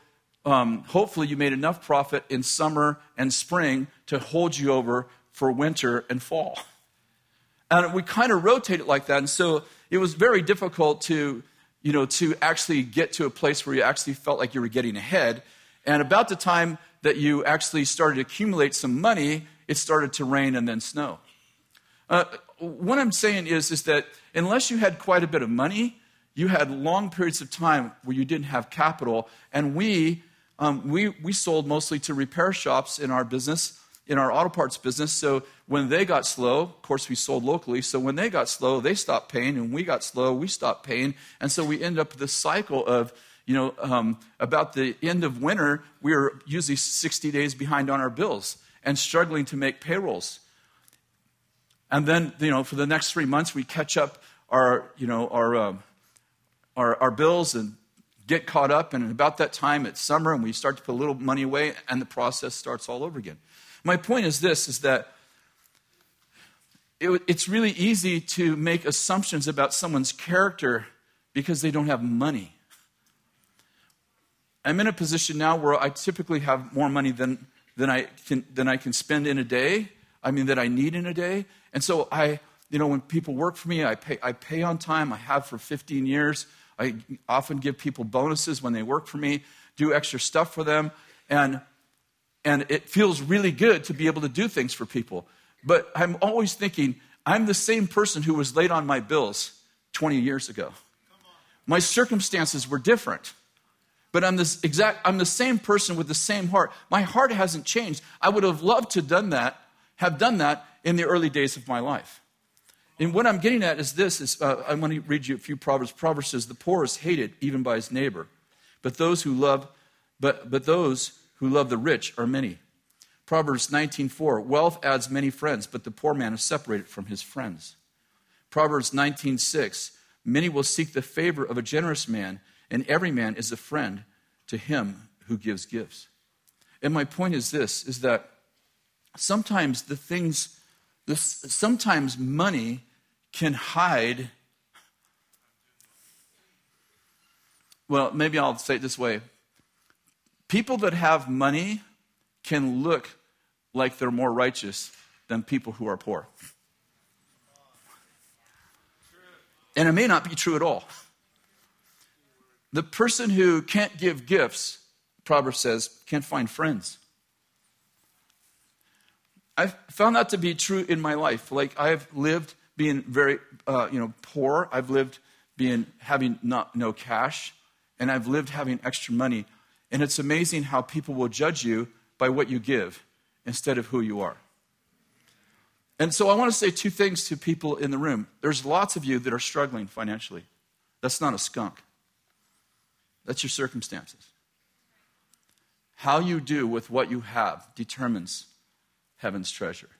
Speaker 1: um, hopefully you made enough profit in summer and spring to hold you over for winter and fall. And we kind of rotated like that. And so it was very difficult to, you know, to actually get to a place where you actually felt like you were getting ahead. And about the time that you actually started to accumulate some money, it started to rain and then snow. Uh, what I'm saying is, is that unless you had quite a bit of money, you had long periods of time where you didn't have capital. And we, um, we, we sold mostly to repair shops in our business, in our auto parts business. So when they got slow, of course, we sold locally. So when they got slow, they stopped paying. And we got slow, we stopped paying. And so we end up with this cycle of, you know, um, about the end of winter, we were usually 60 days behind on our bills and struggling to make payrolls. And then, you know, for the next three months, we catch up our, you know, our, um, our, our bills and get caught up. And about that time, it's summer, and we start to put a little money away, and the process starts all over again. My point is this: is that it, it's really easy to make assumptions about someone's character because they don't have money. I'm in a position now where I typically have more money than, than I can, than I can spend in a day. I mean, that I need in a day. And so I, you know, when people work for me, I pay, I pay on time. I have for 15 years. I often give people bonuses when they work for me, do extra stuff for them. And, and it feels really good to be able to do things for people. But I'm always thinking, I'm the same person who was late on my bills 20 years ago. My circumstances were different. But I'm this exact I'm the same person with the same heart. My heart hasn't changed. I would have loved to done that, have done that in the early days of my life. And what I'm getting at is this is uh, I want to read you a few proverbs. Proverbs says the poor is hated even by his neighbor, but those who love but but those who love the rich are many. Proverbs 19:4 Wealth adds many friends, but the poor man is separated from his friends. Proverbs 19:6 Many will seek the favor of a generous man, and every man is a friend to him who gives gifts. And my point is this is that sometimes the things this, sometimes money can hide well, maybe I'll say it this way. People that have money can look like they're more righteous than people who are poor. And it may not be true at all. The person who can't give gifts, Proverbs says, can't find friends. I've found that to be true in my life. Like I've lived being very, uh, you know, poor. I've lived being having not no cash, and I've lived having extra money. And it's amazing how people will judge you by what you give instead of who you are. And so I want to say two things to people in the room. There's lots of you that are struggling financially. That's not a skunk. That's your circumstances. How you do with what you have determines heaven's treasure.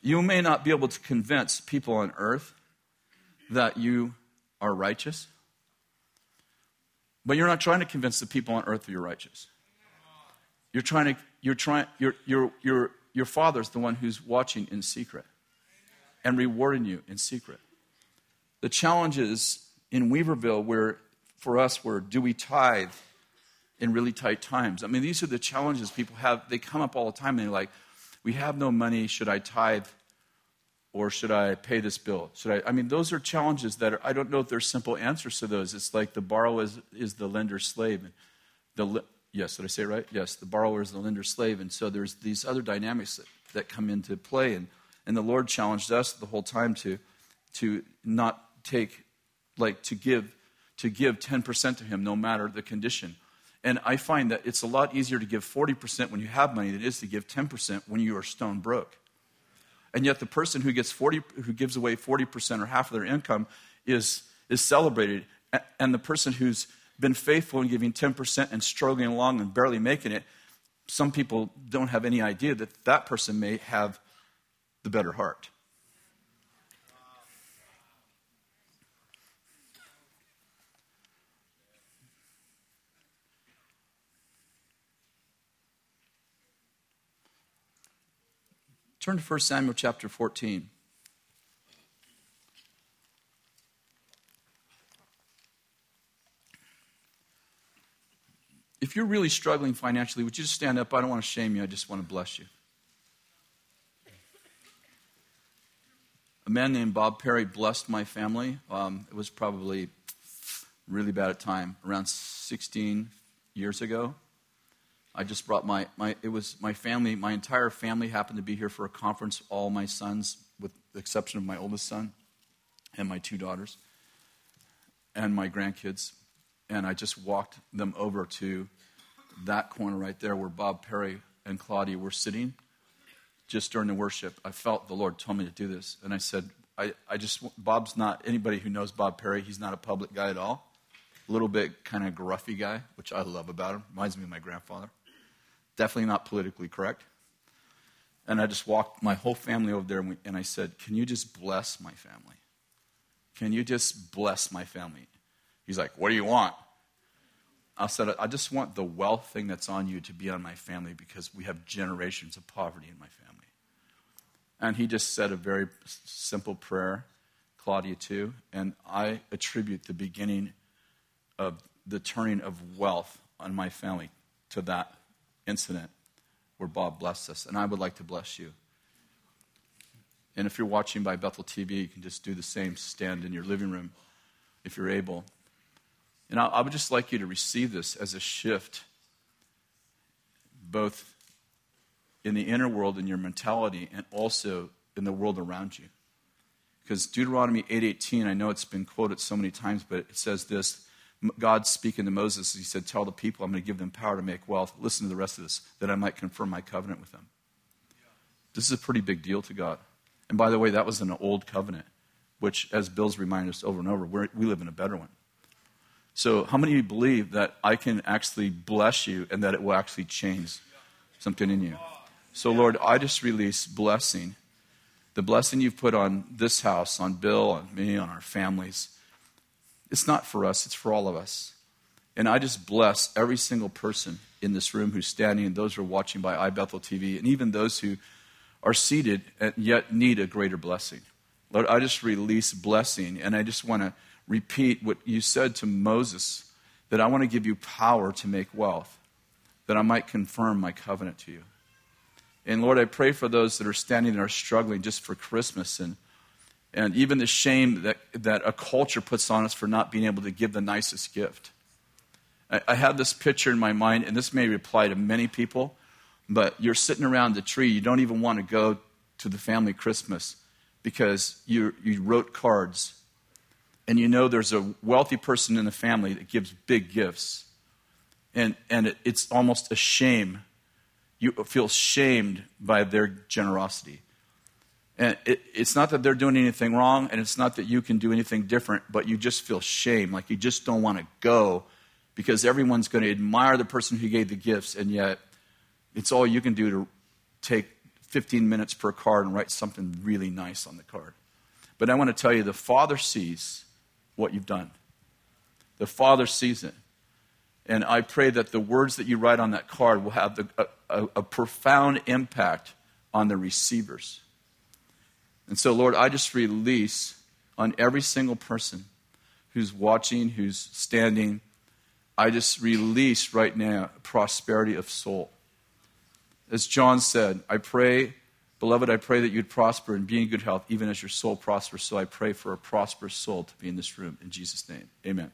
Speaker 1: You may not be able to convince people on earth that you are righteous, but you're not trying to convince the people on earth that you're righteous. You're trying to, you're trying, you're, you're, you're, your father's the one who's watching in secret and rewarding you in secret. The challenges in Weaverville where for us were do we tithe in really tight times? I mean, these are the challenges people have. They come up all the time and they're like, we have no money. Should I tithe or should I pay this bill? Should I? I mean, those are challenges that are, I don't know if there's simple answers to those. It's like the borrower is, is the lender's slave. And the, yes, did I say it right? Yes, the borrower is the lender's slave. And so there's these other dynamics that, that come into play. And, and the Lord challenged us the whole time to, to not take, like, to give to give 10% to him no matter the condition. And I find that it's a lot easier to give 40% when you have money than it is to give 10% when you are stone broke. And yet the person who gets 40 who gives away 40% or half of their income is is celebrated and the person who's been faithful in giving 10% and struggling along and barely making it some people don't have any idea that that person may have the better heart. Turn to 1 Samuel chapter 14. If you're really struggling financially, would you just stand up? I don't want to shame you, I just want to bless you. A man named Bob Perry blessed my family. Um, it was probably really bad at time, around 16 years ago. I just brought my, my, it was my family, my entire family happened to be here for a conference, all my sons, with the exception of my oldest son and my two daughters and my grandkids. And I just walked them over to that corner right there where Bob Perry and Claudia were sitting just during the worship. I felt the Lord told me to do this. And I said, I, I just, Bob's not, anybody who knows Bob Perry, he's not a public guy at all. A little bit kind of gruffy guy, which I love about him. Reminds me of my grandfather. Definitely not politically correct. And I just walked my whole family over there and, we, and I said, Can you just bless my family? Can you just bless my family? He's like, What do you want? I said, I just want the wealth thing that's on you to be on my family because we have generations of poverty in my family. And he just said a very simple prayer, Claudia too, and I attribute the beginning of the turning of wealth on my family to that incident. where Bob blessed us, and I would like to bless you. And if you're watching by Bethel TV, you can just do the same. Stand in your living room if you're able. And I, I would just like you to receive this as a shift, both in the inner world, in your mentality, and also in the world around you. Because Deuteronomy 8:18, I know it's been quoted so many times, but it says this. God speaking to Moses, he said, Tell the people I'm going to give them power to make wealth. Listen to the rest of this, that I might confirm my covenant with them. This is a pretty big deal to God. And by the way, that was an old covenant, which, as Bill's reminded us over and over, we live in a better one. So, how many of you believe that I can actually bless you and that it will actually change something in you? So, Lord, I just release blessing. The blessing you've put on this house, on Bill, on me, on our families. It's not for us, it's for all of us. And I just bless every single person in this room who's standing and those who are watching by iBethel TV, and even those who are seated and yet need a greater blessing. Lord, I just release blessing, and I just want to repeat what you said to Moses that I want to give you power to make wealth, that I might confirm my covenant to you. And Lord, I pray for those that are standing and are struggling just for Christmas and, and even the shame that, that a culture puts on us for not being able to give the nicest gift. I, I have this picture in my mind, and this may apply to many people but you're sitting around the tree. You don't even want to go to the family Christmas because you, you wrote cards. And you know there's a wealthy person in the family that gives big gifts. And, and it, it's almost a shame. You feel shamed by their generosity. And it, it's not that they're doing anything wrong, and it's not that you can do anything different, but you just feel shame. Like you just don't want to go because everyone's going to admire the person who gave the gifts, and yet it's all you can do to take 15 minutes per card and write something really nice on the card. But I want to tell you the Father sees what you've done. The Father sees it. And I pray that the words that you write on that card will have the, a, a, a profound impact on the receivers. And so, Lord, I just release on every single person who's watching, who's standing, I just release right now prosperity of soul. As John said, I pray, beloved, I pray that you'd prosper and be in good health, even as your soul prospers. So I pray for a prosperous soul to be in this room. In Jesus' name, amen.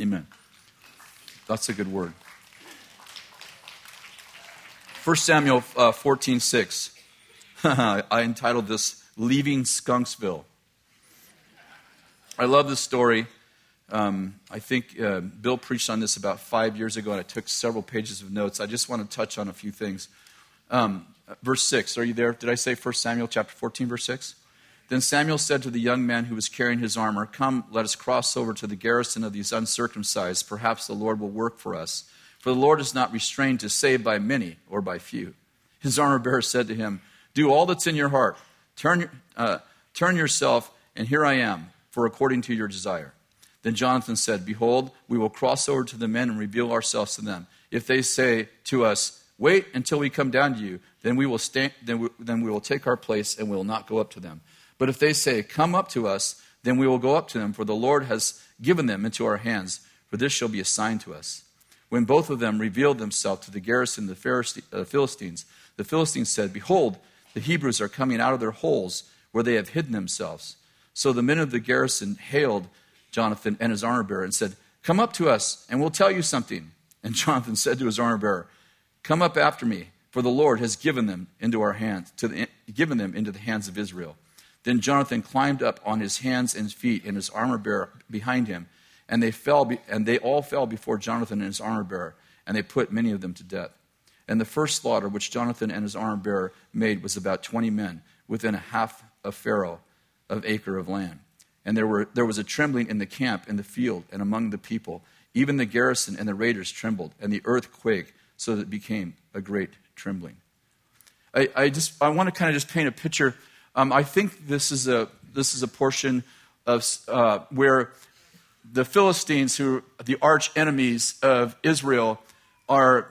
Speaker 1: Amen. That's a good word. 1 Samuel uh, 14 6. I entitled this Leaving Skunksville. I love this story. Um, I think uh, Bill preached on this about five years ago, and I took several pages of notes. I just want to touch on a few things. Um, verse 6, are you there? Did I say 1 Samuel chapter 14, verse 6? Then Samuel said to the young man who was carrying his armor, Come, let us cross over to the garrison of these uncircumcised. Perhaps the Lord will work for us. For the Lord is not restrained to save by many or by few. His armor bearer said to him, Do all that's in your heart. Turn, uh, turn yourself, and here I am, for according to your desire. Then Jonathan said, Behold, we will cross over to the men and reveal ourselves to them. If they say to us, Wait until we come down to you, then we will, stay, then we, then we will take our place and we will not go up to them. But if they say, Come up to us, then we will go up to them, for the Lord has given them into our hands, for this shall be a sign to us. When both of them revealed themselves to the garrison of the uh, Philistines, the Philistines said, Behold, the Hebrews are coming out of their holes where they have hidden themselves. So the men of the garrison hailed Jonathan and his armor bearer and said, Come up to us, and we'll tell you something. And Jonathan said to his armor bearer, Come up after me, for the Lord has given them into our hands, to the, given them into the hands of Israel. Then Jonathan climbed up on his hands and feet, and his armor bearer behind him, and they fell, be, and they all fell before Jonathan and his armor bearer, and they put many of them to death. And the first slaughter which Jonathan and his armor bearer made was about twenty men, within a half a furrow of acre of land. And there, were, there was a trembling in the camp, in the field, and among the people. Even the garrison and the raiders trembled, and the earth quaked, so that it became a great trembling. I, I just I want to kind of just paint a picture. Um, I think this is a this is a portion of uh, where the Philistines, who are the arch enemies of Israel, are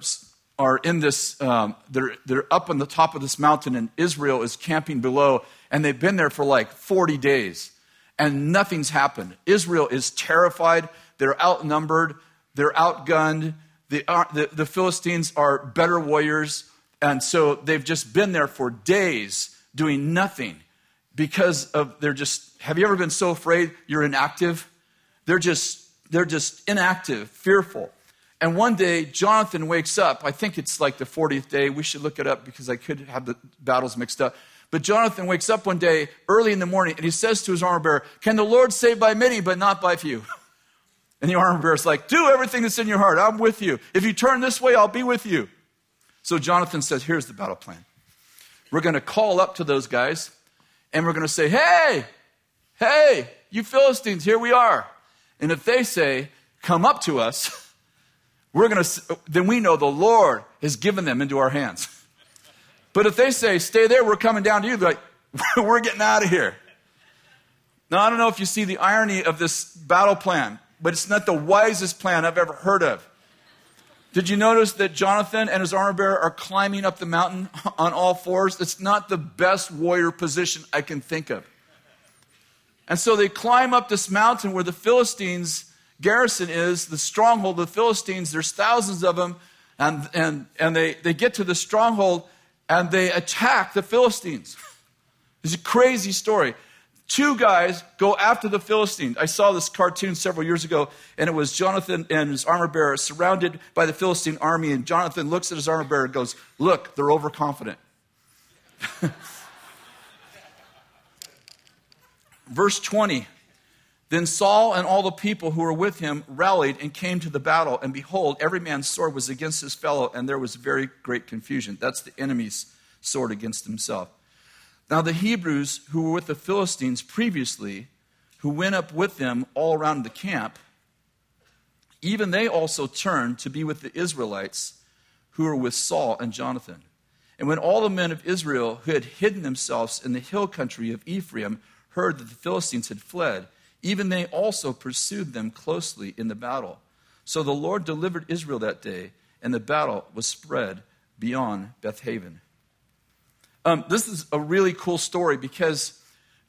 Speaker 1: are in this. Um, they're they're up on the top of this mountain, and Israel is camping below, and they've been there for like forty days and nothing's happened. Israel is terrified. They're outnumbered. They're outgunned. The, uh, the, the Philistines are better warriors. And so they've just been there for days doing nothing because of they're just have you ever been so afraid you're inactive? They're just they're just inactive, fearful. And one day Jonathan wakes up. I think it's like the 40th day. We should look it up because I could have the battles mixed up. But Jonathan wakes up one day early in the morning and he says to his armor bearer, Can the Lord save by many, but not by few? And the armor bearer is like, Do everything that's in your heart. I'm with you. If you turn this way, I'll be with you. So Jonathan says, Here's the battle plan. We're going to call up to those guys and we're going to say, Hey, hey, you Philistines, here we are. And if they say, Come up to us, we're going to, then we know the Lord has given them into our hands. But if they say, Stay there, we're coming down to you, like, We're getting out of here. Now, I don't know if you see the irony of this battle plan, but it's not the wisest plan I've ever heard of. Did you notice that Jonathan and his armor bearer are climbing up the mountain on all fours? It's not the best warrior position I can think of. And so they climb up this mountain where the Philistines' garrison is, the stronghold of the Philistines. There's thousands of them. And, and, and they, they get to the stronghold and they attack the Philistines. It's a crazy story. Two guys go after the Philistines. I saw this cartoon several years ago, and it was Jonathan and his armor bearer surrounded by the Philistine army. And Jonathan looks at his armor bearer and goes, Look, they're overconfident. Verse 20 Then Saul and all the people who were with him rallied and came to the battle. And behold, every man's sword was against his fellow, and there was very great confusion. That's the enemy's sword against himself. Now, the Hebrews who were with the Philistines previously, who went up with them all around the camp, even they also turned to be with the Israelites who were with Saul and Jonathan. And when all the men of Israel who had hidden themselves in the hill country of Ephraim heard that the Philistines had fled, even they also pursued them closely in the battle. So the Lord delivered Israel that day, and the battle was spread beyond Beth Aven. Um, this is a really cool story because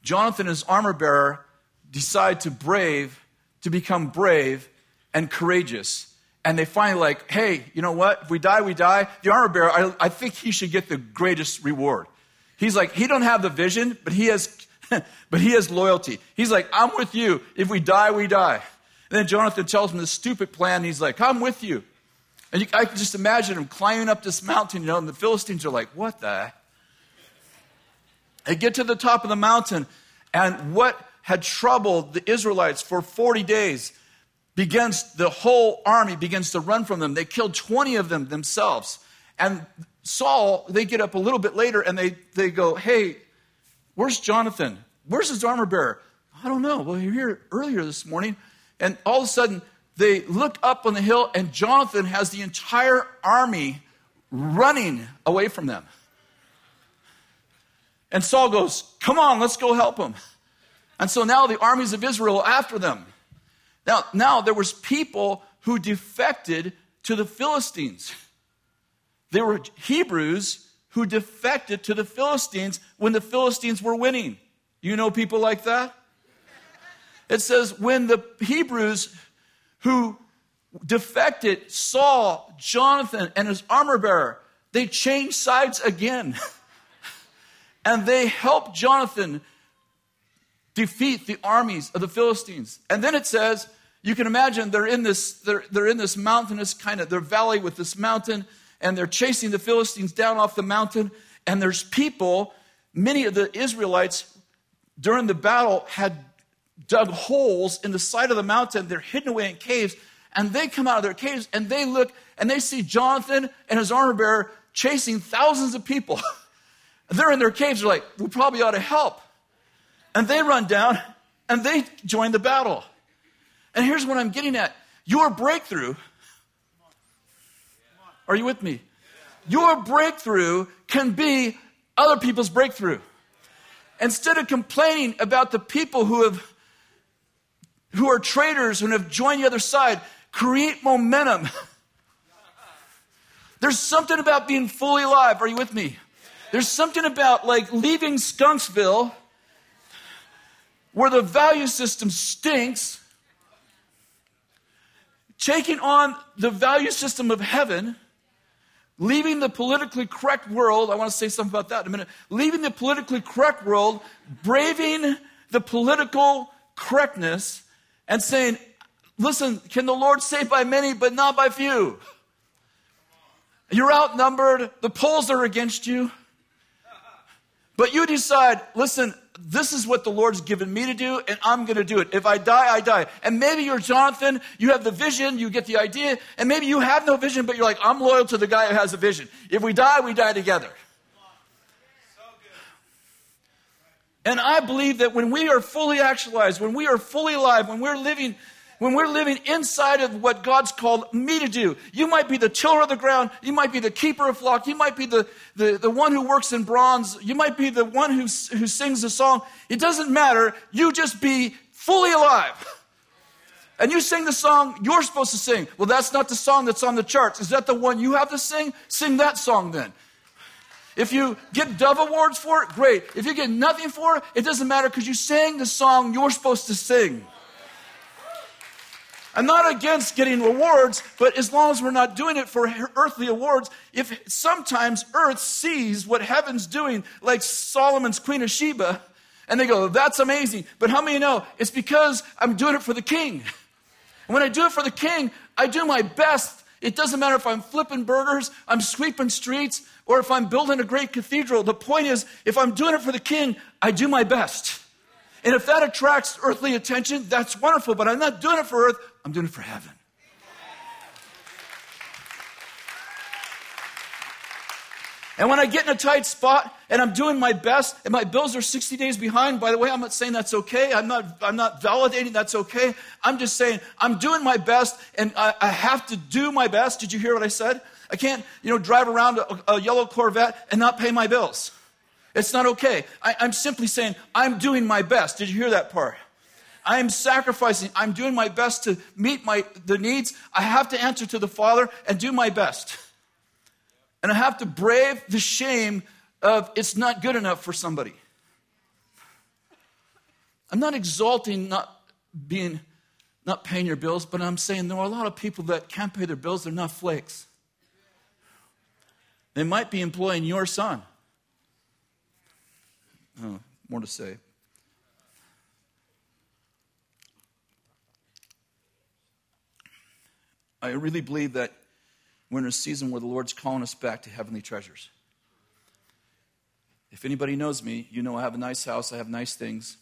Speaker 1: Jonathan, and his armor bearer, decide to brave, to become brave and courageous. And they finally like, hey, you know what? If we die, we die. The armor bearer, I, I think he should get the greatest reward. He's like, he don't have the vision, but he has, but he has loyalty. He's like, I'm with you. If we die, we die. And then Jonathan tells him this stupid plan. he's like, I'm with you. And you, I can just imagine him climbing up this mountain, you know, and the Philistines are like, what the they get to the top of the mountain, and what had troubled the Israelites for 40 days begins, the whole army begins to run from them. They killed 20 of them themselves. And Saul, they get up a little bit later and they, they go, Hey, where's Jonathan? Where's his armor bearer? I don't know. Well, you're here earlier this morning. And all of a sudden, they look up on the hill, and Jonathan has the entire army running away from them. And Saul goes, Come on, let's go help him. And so now the armies of Israel after them. Now, now there was people who defected to the Philistines. There were Hebrews who defected to the Philistines when the Philistines were winning. You know people like that? It says when the Hebrews who defected saw Jonathan and his armor bearer, they changed sides again. and they help Jonathan defeat the armies of the Philistines. And then it says, you can imagine they're in this, they're, they're in this mountainous kind of, their valley with this mountain, and they're chasing the Philistines down off the mountain. And there's people, many of the Israelites during the battle had dug holes in the side of the mountain. They're hidden away in caves. And they come out of their caves and they look and they see Jonathan and his armor bearer chasing thousands of people. They're in their caves, they're like, we probably ought to help. And they run down and they join the battle. And here's what I'm getting at your breakthrough. Are you with me? Your breakthrough can be other people's breakthrough. Instead of complaining about the people who have who are traitors and have joined the other side, create momentum. There's something about being fully alive. Are you with me? There's something about like leaving Skunksville where the value system stinks, taking on the value system of heaven, leaving the politically correct world. I want to say something about that in a minute. Leaving the politically correct world, braving the political correctness, and saying, Listen, can the Lord save by many, but not by few? You're outnumbered, the polls are against you. But you decide, listen, this is what the Lord's given me to do, and I'm going to do it. If I die, I die. And maybe you're Jonathan, you have the vision, you get the idea, and maybe you have no vision, but you're like, I'm loyal to the guy who has a vision. If we die, we die together. And I believe that when we are fully actualized, when we are fully alive, when we're living when we're living inside of what God's called me to do. You might be the tiller of the ground. You might be the keeper of flock. You might be the, the, the one who works in bronze. You might be the one who, who sings the song. It doesn't matter. You just be fully alive. And you sing the song you're supposed to sing. Well, that's not the song that's on the charts. Is that the one you have to sing? Sing that song then. If you get Dove Awards for it, great. If you get nothing for it, it doesn't matter because you sang the song you're supposed to sing. I'm not against getting rewards, but as long as we're not doing it for earthly awards, if sometimes earth sees what heaven's doing, like Solomon's Queen of Sheba, and they go, that's amazing. But how many know it's because I'm doing it for the king? And when I do it for the king, I do my best. It doesn't matter if I'm flipping burgers, I'm sweeping streets, or if I'm building a great cathedral. The point is, if I'm doing it for the king, I do my best. And if that attracts earthly attention, that's wonderful, but I'm not doing it for earth, I'm doing it for heaven. And when I get in a tight spot and I'm doing my best and my bills are 60 days behind, by the way, I'm not saying that's okay. I'm not, I'm not validating that's okay. I'm just saying I'm doing my best and I, I have to do my best. Did you hear what I said? I can't, you know, drive around a, a yellow Corvette and not pay my bills. It's not okay. I, I'm simply saying, I'm doing my best. Did you hear that part? I am sacrificing. I'm doing my best to meet my, the needs. I have to answer to the Father and do my best. And I have to brave the shame of it's not good enough for somebody. I'm not exalting not being, not paying your bills, but I'm saying there are a lot of people that can't pay their bills. They're not flakes. They might be employing your son. Oh, more to say. I really believe that we're in a season where the Lord's calling us back to heavenly treasures. If anybody knows me, you know I have a nice house, I have nice things.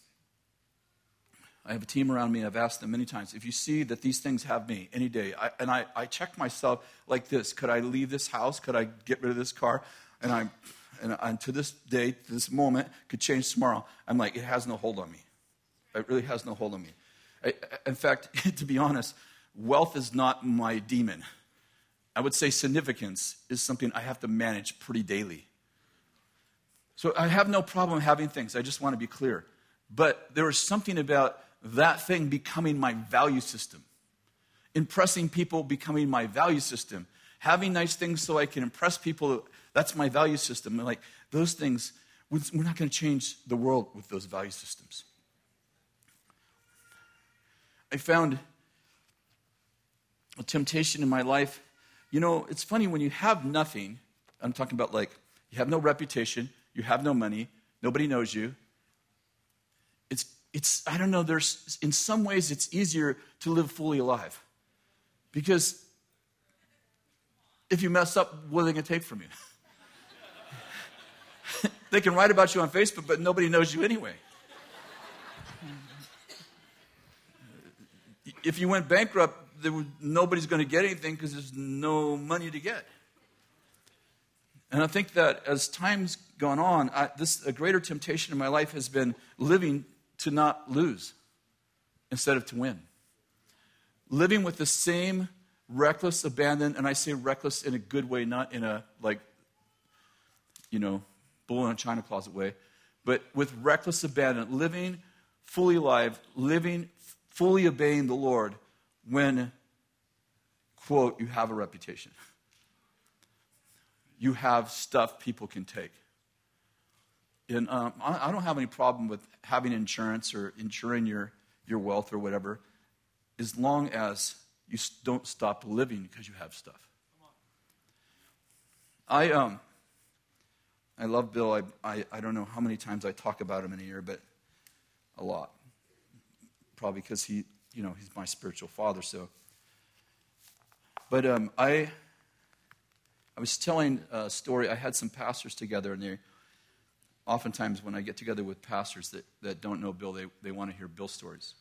Speaker 1: I have a team around me. I've asked them many times if you see that these things have me any day, I, and I, I check myself like this could I leave this house? Could I get rid of this car? And I'm and, and to this day, this moment, could change tomorrow. I'm like, it has no hold on me. It really has no hold on me. I, in fact, to be honest, wealth is not my demon. I would say significance is something I have to manage pretty daily. So I have no problem having things. I just want to be clear. But there is something about that thing becoming my value system. Impressing people becoming my value system. Having nice things so I can impress people that's my value system. And like those things, we're not going to change the world with those value systems. I found a temptation in my life. You know, it's funny when you have nothing, I'm talking about like you have no reputation, you have no money, nobody knows you. It's, it's I don't know, there's, in some ways, it's easier to live fully alive. Because if you mess up, what are they going to take from you? they can write about you on Facebook, but nobody knows you anyway. If you went bankrupt, nobody's going to get anything because there's no money to get. And I think that as time's gone on, I, this a greater temptation in my life has been living to not lose instead of to win. Living with the same reckless abandon, and I say reckless in a good way, not in a like, you know, bull in a china closet way, but with reckless abandon, living fully alive, living fully obeying the Lord when, quote, you have a reputation. You have stuff people can take. And um, I, I don't have any problem with having insurance or insuring your, your wealth or whatever, as long as you don't stop living because you have stuff. I um, I love Bill. I, I, I don't know how many times I talk about him in a year, but a lot. Probably because he, you know, he's my spiritual father. So, but um, I, I was telling a story. I had some pastors together, and they, oftentimes when I get together with pastors that, that don't know Bill, they, they want to hear Bill stories,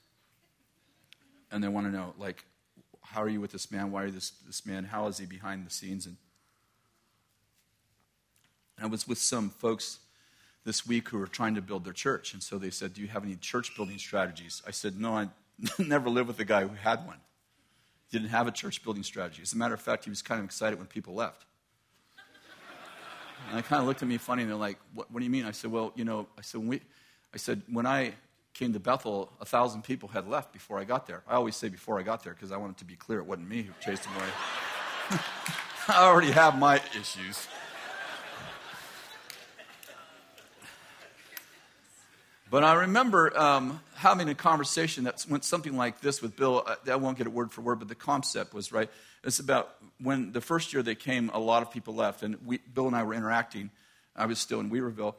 Speaker 1: and they want to know like, how are you with this man? Why are you this this man? How is he behind the scenes? And I was with some folks this week who were trying to build their church. And so they said, Do you have any church building strategies? I said, No, I never lived with a guy who had one. He didn't have a church building strategy. As a matter of fact, he was kind of excited when people left. And they kind of looked at me funny and they're like, what, what do you mean? I said, Well, you know, I said, we, I said, when I came to Bethel, a thousand people had left before I got there. I always say before I got there because I wanted to be clear it wasn't me who chased them away. I already have my issues. But I remember um, having a conversation that went something like this with Bill. I, I won't get it word for word, but the concept was right. It's about when the first year they came, a lot of people left, and we, Bill and I were interacting. I was still in Weaverville.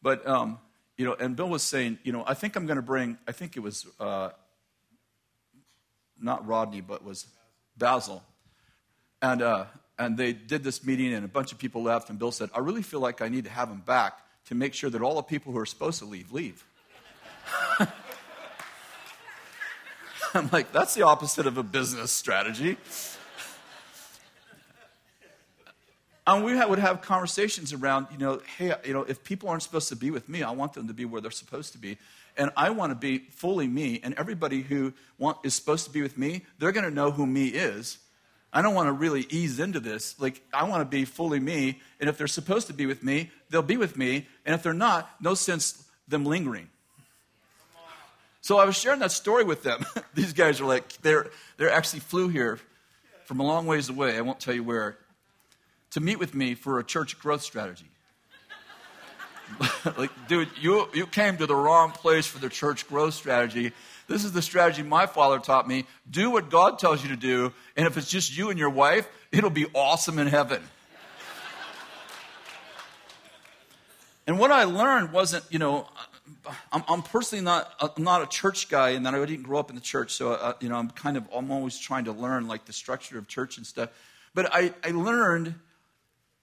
Speaker 1: But, um, you know, and Bill was saying, you know, I think I'm going to bring, I think it was uh, not Rodney, but was Basil. And, uh, and they did this meeting, and a bunch of people left, and Bill said, I really feel like I need to have him back to make sure that all the people who are supposed to leave leave. I'm like, that's the opposite of a business strategy. And we would have conversations around, you know, hey, you know, if people aren't supposed to be with me, I want them to be where they're supposed to be. And I want to be fully me. And everybody who want, is supposed to be with me, they're going to know who me is. I don't want to really ease into this. Like, I want to be fully me. And if they're supposed to be with me, they'll be with me. And if they're not, no sense them lingering. So I was sharing that story with them. These guys are like, they're, they're actually flew here from a long ways away, I won't tell you where, to meet with me for a church growth strategy. like, dude, you, you came to the wrong place for the church growth strategy. This is the strategy my father taught me. Do what God tells you to do, and if it's just you and your wife, it'll be awesome in heaven. and what I learned wasn't, you know, I'm, I'm personally not I'm not a church guy, and then I didn't grow up in the church, so uh, you know I'm kind of I'm always trying to learn like the structure of church and stuff. But I, I learned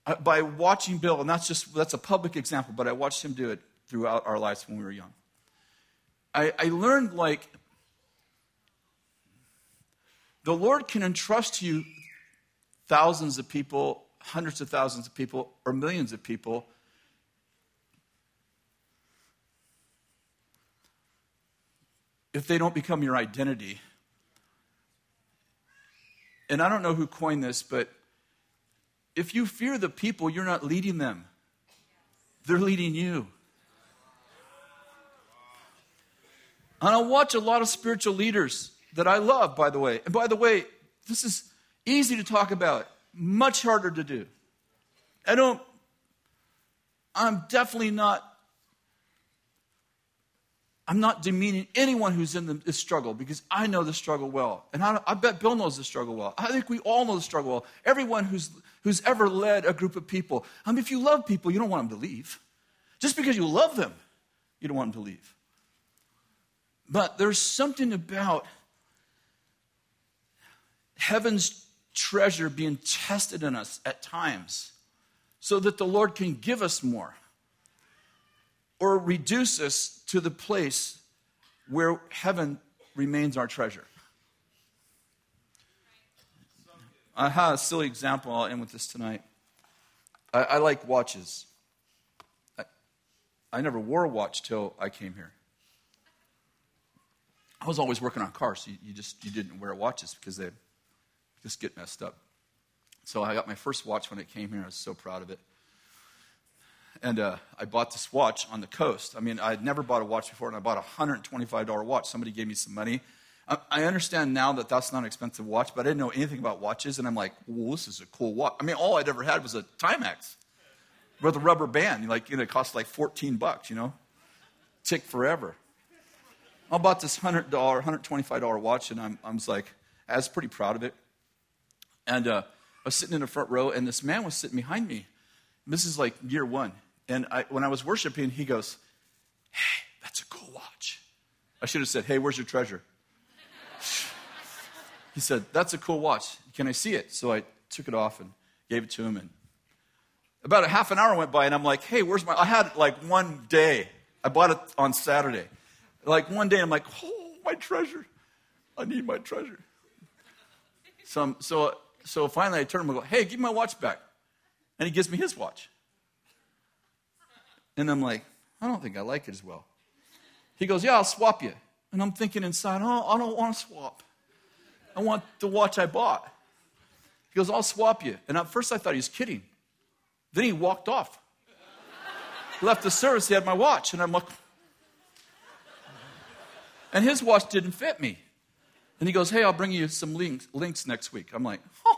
Speaker 1: uh, by watching Bill, and that's just that's a public example, but I watched him do it throughout our lives when we were young. I, I learned like the Lord can entrust you thousands of people, hundreds of thousands of people, or millions of people if they don't become your identity. And I don't know who coined this, but if you fear the people, you're not leading them, they're leading you. And I watch a lot of spiritual leaders that I love, by the way. And by the way, this is easy to talk about, much harder to do. I don't, I'm definitely not I'm not demeaning anyone who's in the, struggle because I know the struggle well. And I, I, bet Bill knows the struggle well. I think we all know the struggle well. Everyone who's, who's ever led a group of people. I mean, if you love people, you don't want them to leave. Just because you love them, you don't want them to leave. But there's something about heaven's treasure being tested in us at times so that the Lord can give us more or reduce us to the place where heaven remains our treasure. I have a silly example. I'll end with this tonight. I, I like watches. I, I never wore a watch till I came here. I was always working on cars. You, you just you didn't wear watches because they just get messed up. So I got my first watch when it came here. I was so proud of it and uh, I bought this watch on the coast. I mean, I had never bought a watch before, and I bought a $125 watch. Somebody gave me some money. I, I understand now that that's not an expensive watch, but I didn't know anything about watches, and I'm like, well, this is a cool watch. I mean, all I'd ever had was a Timex with a rubber band. Like, you know, it cost like 14 bucks, you know? Tick forever. I bought this $100, $125 watch, and I'm, I was like, I was pretty proud of it. And uh, I was sitting in the front row, and this man was sitting behind me This is like year one. And I, when I was worshiping, he goes, Hey, that's a cool watch. I should have said, Hey, where's your treasure? he said, That's a cool watch. Can I see it? So I took it off and gave it to him. And about a half an hour went by, and I'm like, Hey, where's my. I had like one day. I bought it on Saturday. Like one day, I'm like, Oh, my treasure. I need my treasure. So, so, so finally, I turn him and go, Hey, give me my watch back. And he gives me his watch. And I'm like, I don't think I like it as well. He goes, Yeah, I'll swap you. And I'm thinking inside, Oh, I don't want to swap. I want the watch I bought. He goes, I'll swap you. And at first I thought he was kidding. Then he walked off. Left the service, he had my watch. And I'm like, and his watch didn't fit me. And he goes, Hey, I'll bring you some links, links next week. I'm like, Oh.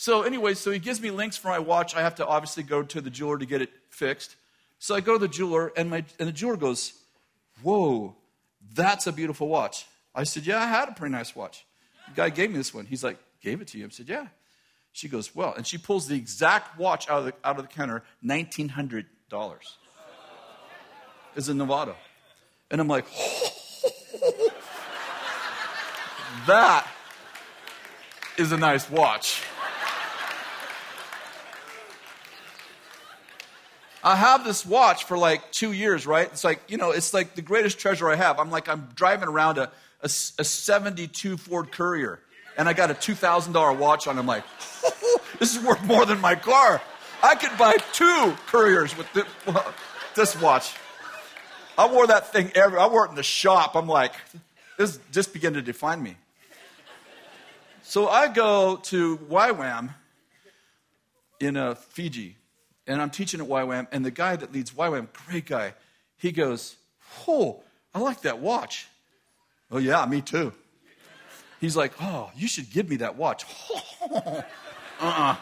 Speaker 1: So, anyway, so he gives me links for my watch. I have to obviously go to the jeweler to get it fixed. So I go to the jeweler, and, my, and the jeweler goes, Whoa, that's a beautiful watch. I said, Yeah, I had a pretty nice watch. The guy gave me this one. He's like, Gave it to you? I said, Yeah. She goes, Well, and she pulls the exact watch out of the, out of the counter, $1,900. It's a Movado. And I'm like, That is a nice watch. I have this watch for like two years, right? It's like, you know, it's like the greatest treasure I have. I'm like, I'm driving around a, a, a 72 Ford Courier, and I got a $2,000 watch on. I'm like, this is worth more than my car. I could buy two Couriers with this, this watch. I wore that thing every, I wore it in the shop. I'm like, this just began to define me. So I go to YWAM in uh, Fiji, and I'm teaching at YWAM, and the guy that leads YWAM, great guy, he goes, Oh, I like that watch. Oh, yeah, me too. He's like, Oh, you should give me that watch. uh uh-uh.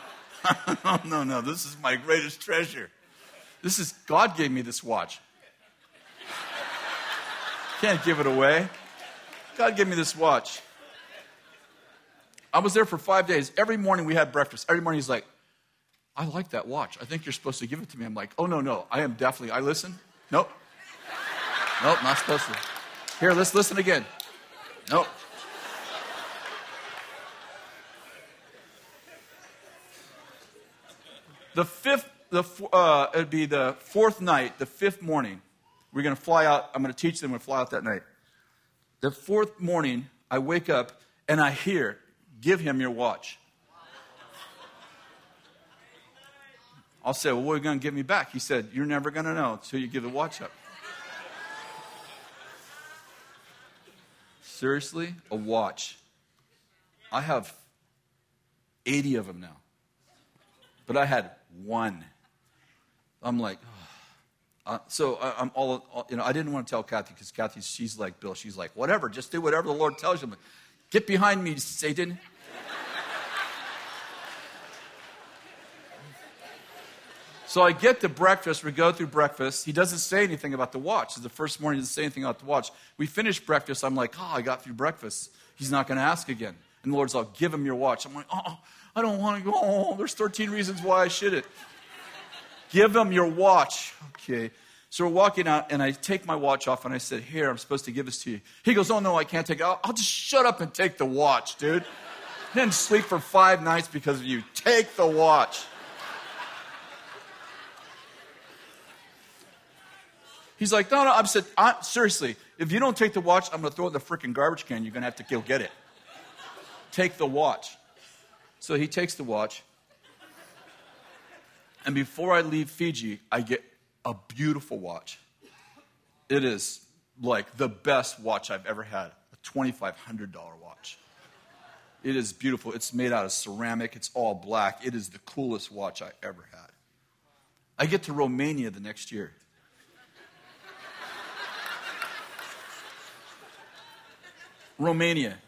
Speaker 1: uh. no, no, this is my greatest treasure. This is, God gave me this watch. Can't give it away. God gave me this watch. I was there for five days. Every morning we had breakfast. Every morning he's like, I like that watch. I think you're supposed to give it to me. I'm like, oh, no, no. I am definitely. I listen. Nope. Nope, not supposed to. Here, let's listen again. Nope. The fifth, the, uh, it'd be the fourth night, the fifth morning. We're going to fly out. I'm going to teach them. To fly out that night. The fourth morning, I wake up and I hear, give him your watch. I'll say, Well, what are you going to give me back? He said, You're never going to know until you give the watch up. Seriously? A watch. I have 80 of them now. But I had one. I'm like, uh, so I, am all, all, you know, I didn't want to tell Kathy because Kathy, she's like Bill. She's like, whatever, just do whatever the Lord tells you. Like, Get behind me, Satan. So I get to breakfast. We go through breakfast. He doesn't say anything about the watch. It's the first morning, he doesn't say anything about the watch. We finish breakfast. I'm like, oh, I got through breakfast. He's not going to ask again. And the Lord's like, give him your watch. I'm like, oh, I don't want to go. Oh, there's 13 reasons why I shouldn't. give him your watch. Okay. So we're walking out, and I take my watch off, and I said, Here, I'm supposed to give this to you. He goes, Oh, no, I can't take it. I'll, I'll just shut up and take the watch, dude. I didn't sleep for five nights because of you. Take the watch. He's like, no, no. I said, I, seriously, if you don't take the watch, I'm going to throw it in the freaking garbage can. You're going to have to go get it. Take the watch. So he takes the watch. And before I leave Fiji, I get a beautiful watch. It is like the best watch I've ever had a $2,500 watch. It is beautiful. It's made out of ceramic, it's all black. It is the coolest watch I ever had. I get to Romania the next year. Romania.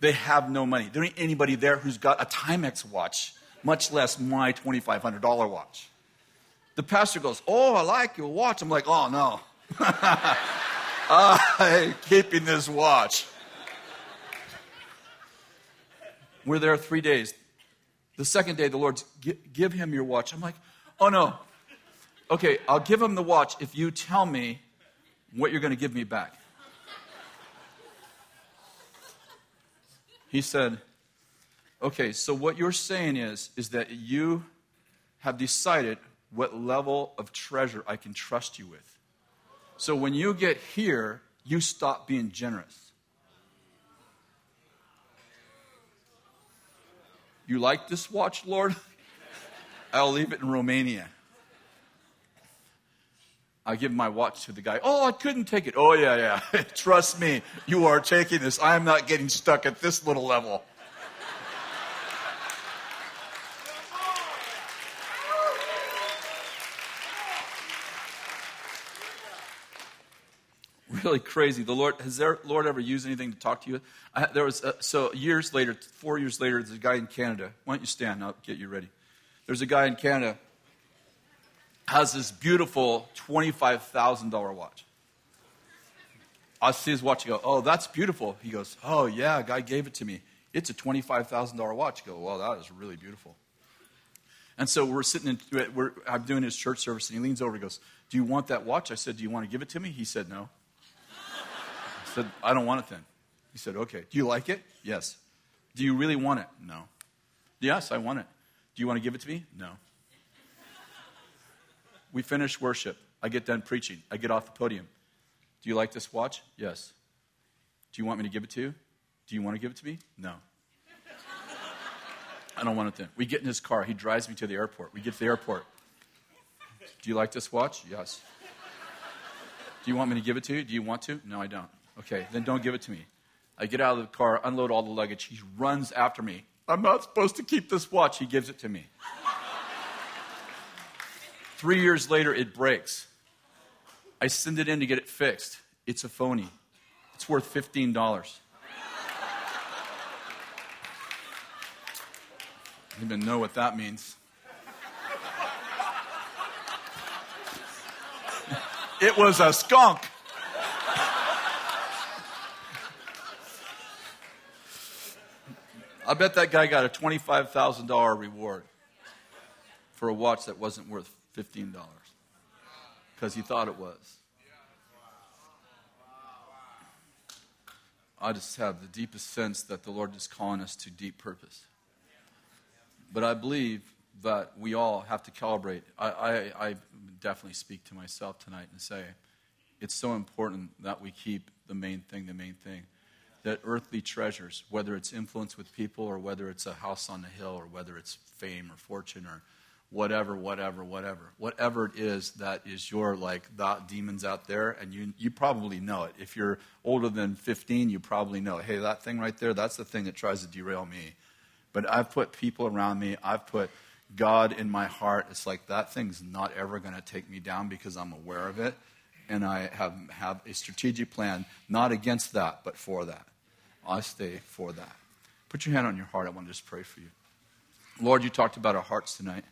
Speaker 1: They have no money. There ain't anybody there who's got a Timex watch, much less my $2,500 watch. The pastor goes, Oh, I like your watch. I'm like, Oh, no. I'm keeping this watch. We're there three days. The second day, the Lord's, give him your watch. I'm like, oh no. Okay, I'll give him the watch if you tell me what you're going to give me back. He said, okay, so what you're saying is, is that you have decided what level of treasure I can trust you with. So when you get here, you stop being generous. You like this watch, Lord? I'll leave it in Romania. I give my watch to the guy. Oh, I couldn't take it. Oh, yeah, yeah. Trust me, you are taking this. I am not getting stuck at this little level. really crazy. The Lord has the Lord ever used anything to talk to you? I, there was a, so years later, four years later, there's a guy in Canada. Why don't you stand? I'll get you ready. There's a guy in Canada has this beautiful twenty-five thousand dollar watch. I see his watch. I go, oh, that's beautiful. He goes, oh yeah, guy gave it to me. It's a twenty-five thousand dollar watch. I go, well, that is really beautiful. And so we're sitting in, we're, I'm doing his church service, and he leans over and goes, Do you want that watch? I said, Do you want to give it to me? He said, No I said, I don't want it then. He said, Okay. Do you like it? Yes. Do you really want it? No. Yes, I want it. Do you want to give it to me? No. We finish worship. I get done preaching. I get off the podium. Do you like this watch? Yes. Do you want me to give it to you? Do you want to give it to me? No. I don't want it then. We get in his car. He drives me to the airport. We get to the airport. Do you like this watch? Yes. Do you want me to give it to you? Do you want to? No, I don't. Okay, then don't give it to me. I get out of the car, unload all the luggage. He runs after me. I'm not supposed to keep this watch. He gives it to me. Three years later, it breaks. I send it in to get it fixed. It's a phony. It's worth $15. I even know what that means. it was a skunk. I bet that guy got a $25,000 reward for a watch that wasn't worth $15 because he thought it was. I just have the deepest sense that the Lord is calling us to deep purpose. But I believe that we all have to calibrate. I, I, I definitely speak to myself tonight and say it's so important that we keep the main thing the main thing that earthly treasures, whether it's influence with people or whether it's a house on the hill or whether it's fame or fortune or whatever, whatever, whatever, whatever it is that is your like that demons out there, and you you probably know it. If you're older than 15, you probably know, hey, that thing right there, that's the thing that tries to derail me. But I've put people around me, I've put God in my heart. It's like that thing's not ever going to take me down because I'm aware of it. And I have, have a strategic plan, not against that, but for that. I stay for that. Put your hand on your heart. I want to just pray for you. Lord, you talked about our hearts tonight.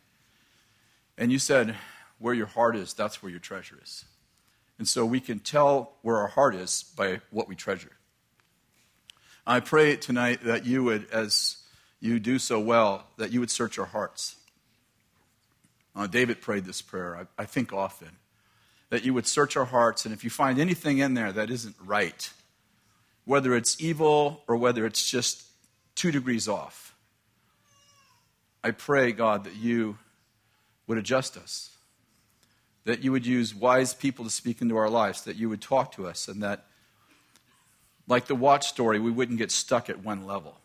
Speaker 1: And you said, where your heart is, that's where your treasure is. And so we can tell where our heart is by what we treasure. I pray tonight that you would, as you do so well, that you would search our hearts. Uh, David prayed this prayer, I, I think often, that you would search our hearts, and if you find anything in there that isn't right, whether it's evil or whether it's just two degrees off. I pray, God, that you would adjust us, that you would use wise people to speak into our lives, that you would talk to us, and that, like the watch story, we wouldn't get stuck at one level.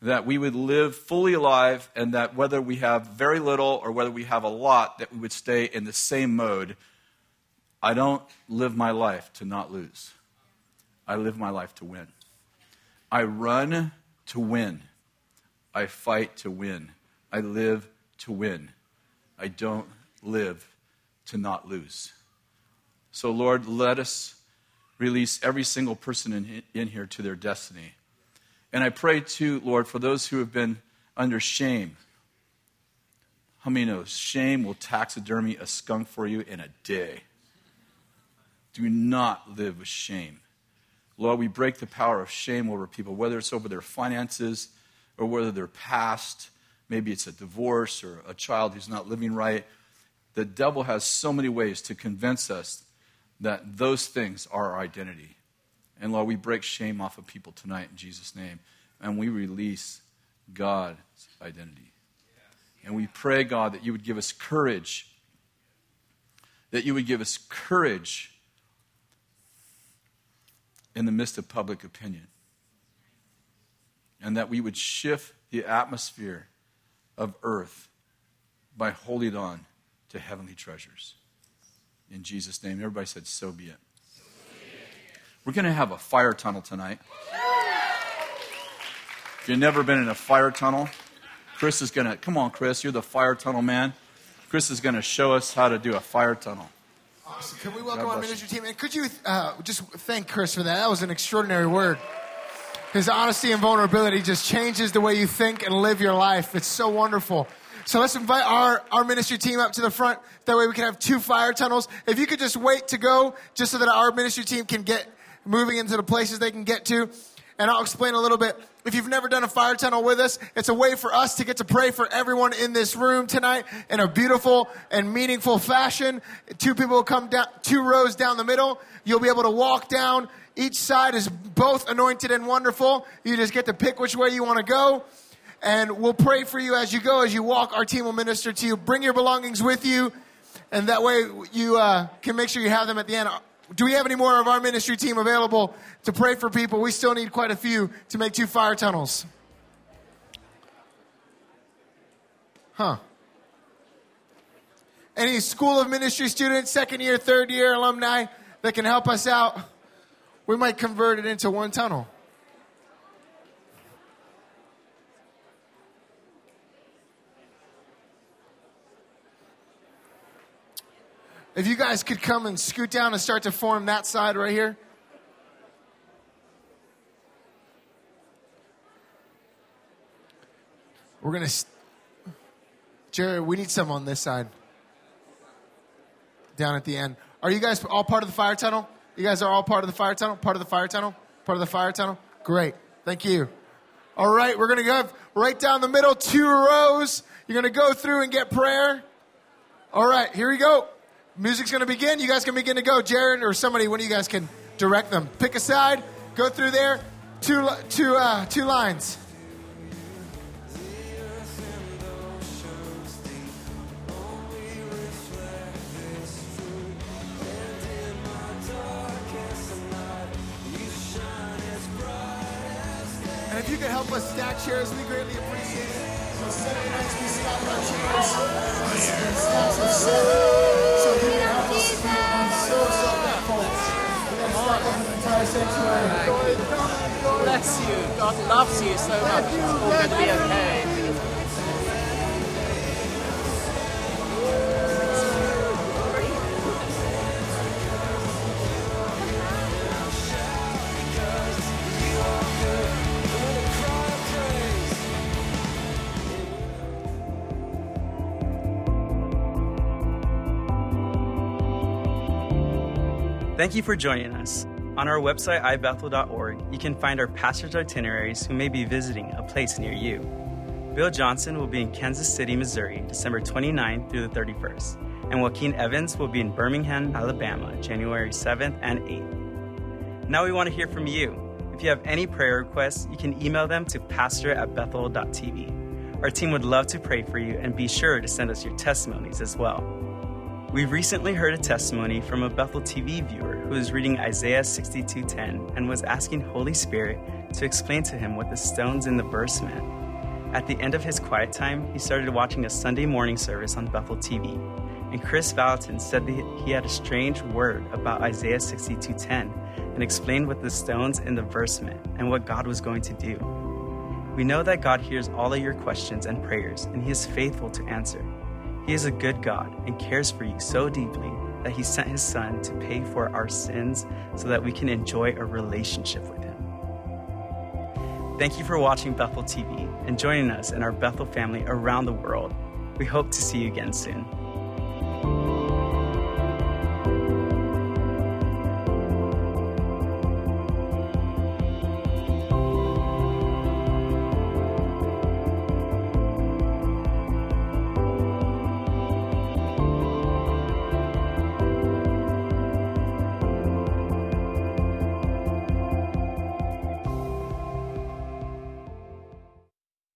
Speaker 1: That we would live fully alive, and that whether we have very little or whether we have a lot, that we would stay in the same mode. I don't live my life to not lose. I live my life to win. I run to win. I fight to win. I live to win. I don't live to not lose. So, Lord, let us release every single person in, in here to their destiny. And I pray, too, Lord, for those who have been under shame. How many know shame will taxidermy a skunk for you in a day? Do not live with shame. Lord, we break the power of shame over people, whether it's over their finances or whether their past, maybe it's a divorce or a child who's not living right. The devil has so many ways to convince us that those things are our identity. And Lord, we break shame off of people tonight in Jesus' name. And we release God's identity. And we pray, God, that you would give us courage. That you would give us courage in the midst of public opinion. And that we would shift the atmosphere of earth by holding on to heavenly treasures. In Jesus' name. Everybody said, So be it. We're going to have a fire tunnel tonight. If you've never been in a fire tunnel, Kris is going to, come on, Kris, you're the fire tunnel man. Kris is going to show us how to do a fire tunnel.
Speaker 2: Awesome. Can we welcome our ministry team? And could you uh, just thank Kris for that? That was an extraordinary word. His honesty and vulnerability just changes the way you think and live your life. It's so wonderful. So let's invite our, our ministry team up to the front. That way we can have two fire tunnels. If you could just wait to go, just so that our ministry team can get moving into the places they can get to. And I'll explain a little bit. If you've never done a fire tunnel with us, it's a way for us to get to pray for everyone in this room tonight in a beautiful and meaningful fashion. Two people will come down, two rows down the middle. You'll be able to walk down. Each side is both anointed and wonderful. You just get to pick which way you want to go. And we'll pray for you as you go, as you walk. Our team will minister to you. Bring your belongings with you. And that way you uh, can make sure you have them at the end. Do we have any more of our ministry team available to pray for people? We still need quite a few to make two fire tunnels. Huh. Any School of Ministry students, second year, third year alumni that can help us out? We might convert it into one tunnel. If you guys could come and scoot down and start to form that side right here. We're going to. St- Jerry, we need some on this side. Down at the end. Are you guys all part of the fire tunnel? You guys are all part of the fire tunnel? Part of the fire tunnel? Part of the fire tunnel? Great. Thank you. All right, we're going to go right down the middle, two rows. You're going to go through and get prayer. All right, here we go. Music's going to begin. You guys can begin to go. Jared or somebody, one of you guys can direct them. Pick a side, go through there, two, two, uh, two lines. Could help us stack chairs, we greatly appreciate it. So Saturday nights we stack our chairs. And stacks of seven. So you help us, I'm so, so grateful. Stack sanctuary.
Speaker 3: Bless you. God loves you so much. It's all going to be okay.
Speaker 4: Thank you for joining us. On our website, ibethel.org, you can find our pastor's itineraries who may be visiting a place near you. Bill Johnson will be in Kansas City, Missouri, December 29th through the 31st, and Joaquin Evans will be in Birmingham, Alabama, January 7th and 8th. Now we want to hear from you. If you have any prayer requests, you can email them to pastor at bethel.tv. Our team would love to pray for you and be sure to send us your testimonies as well. We recently heard a testimony from a Bethel TV viewer who was reading Isaiah 62:10 and was asking Holy Spirit to explain to him what the stones in the verse meant. At the end of his quiet time, he started watching a Sunday morning service on Bethel TV. And Kris Vallotton said that he had a strange word about Isaiah 62:10 and explained what the stones in the verse meant and what God was going to do. We know that God hears all of your questions and prayers, and He is faithful to answer. He is a good God and cares for you so deeply that He sent His Son to pay for our sins so that we can enjoy a relationship with Him. Thank you for watching Bethel TV and joining us in our Bethel family around the world. We hope to see you again soon.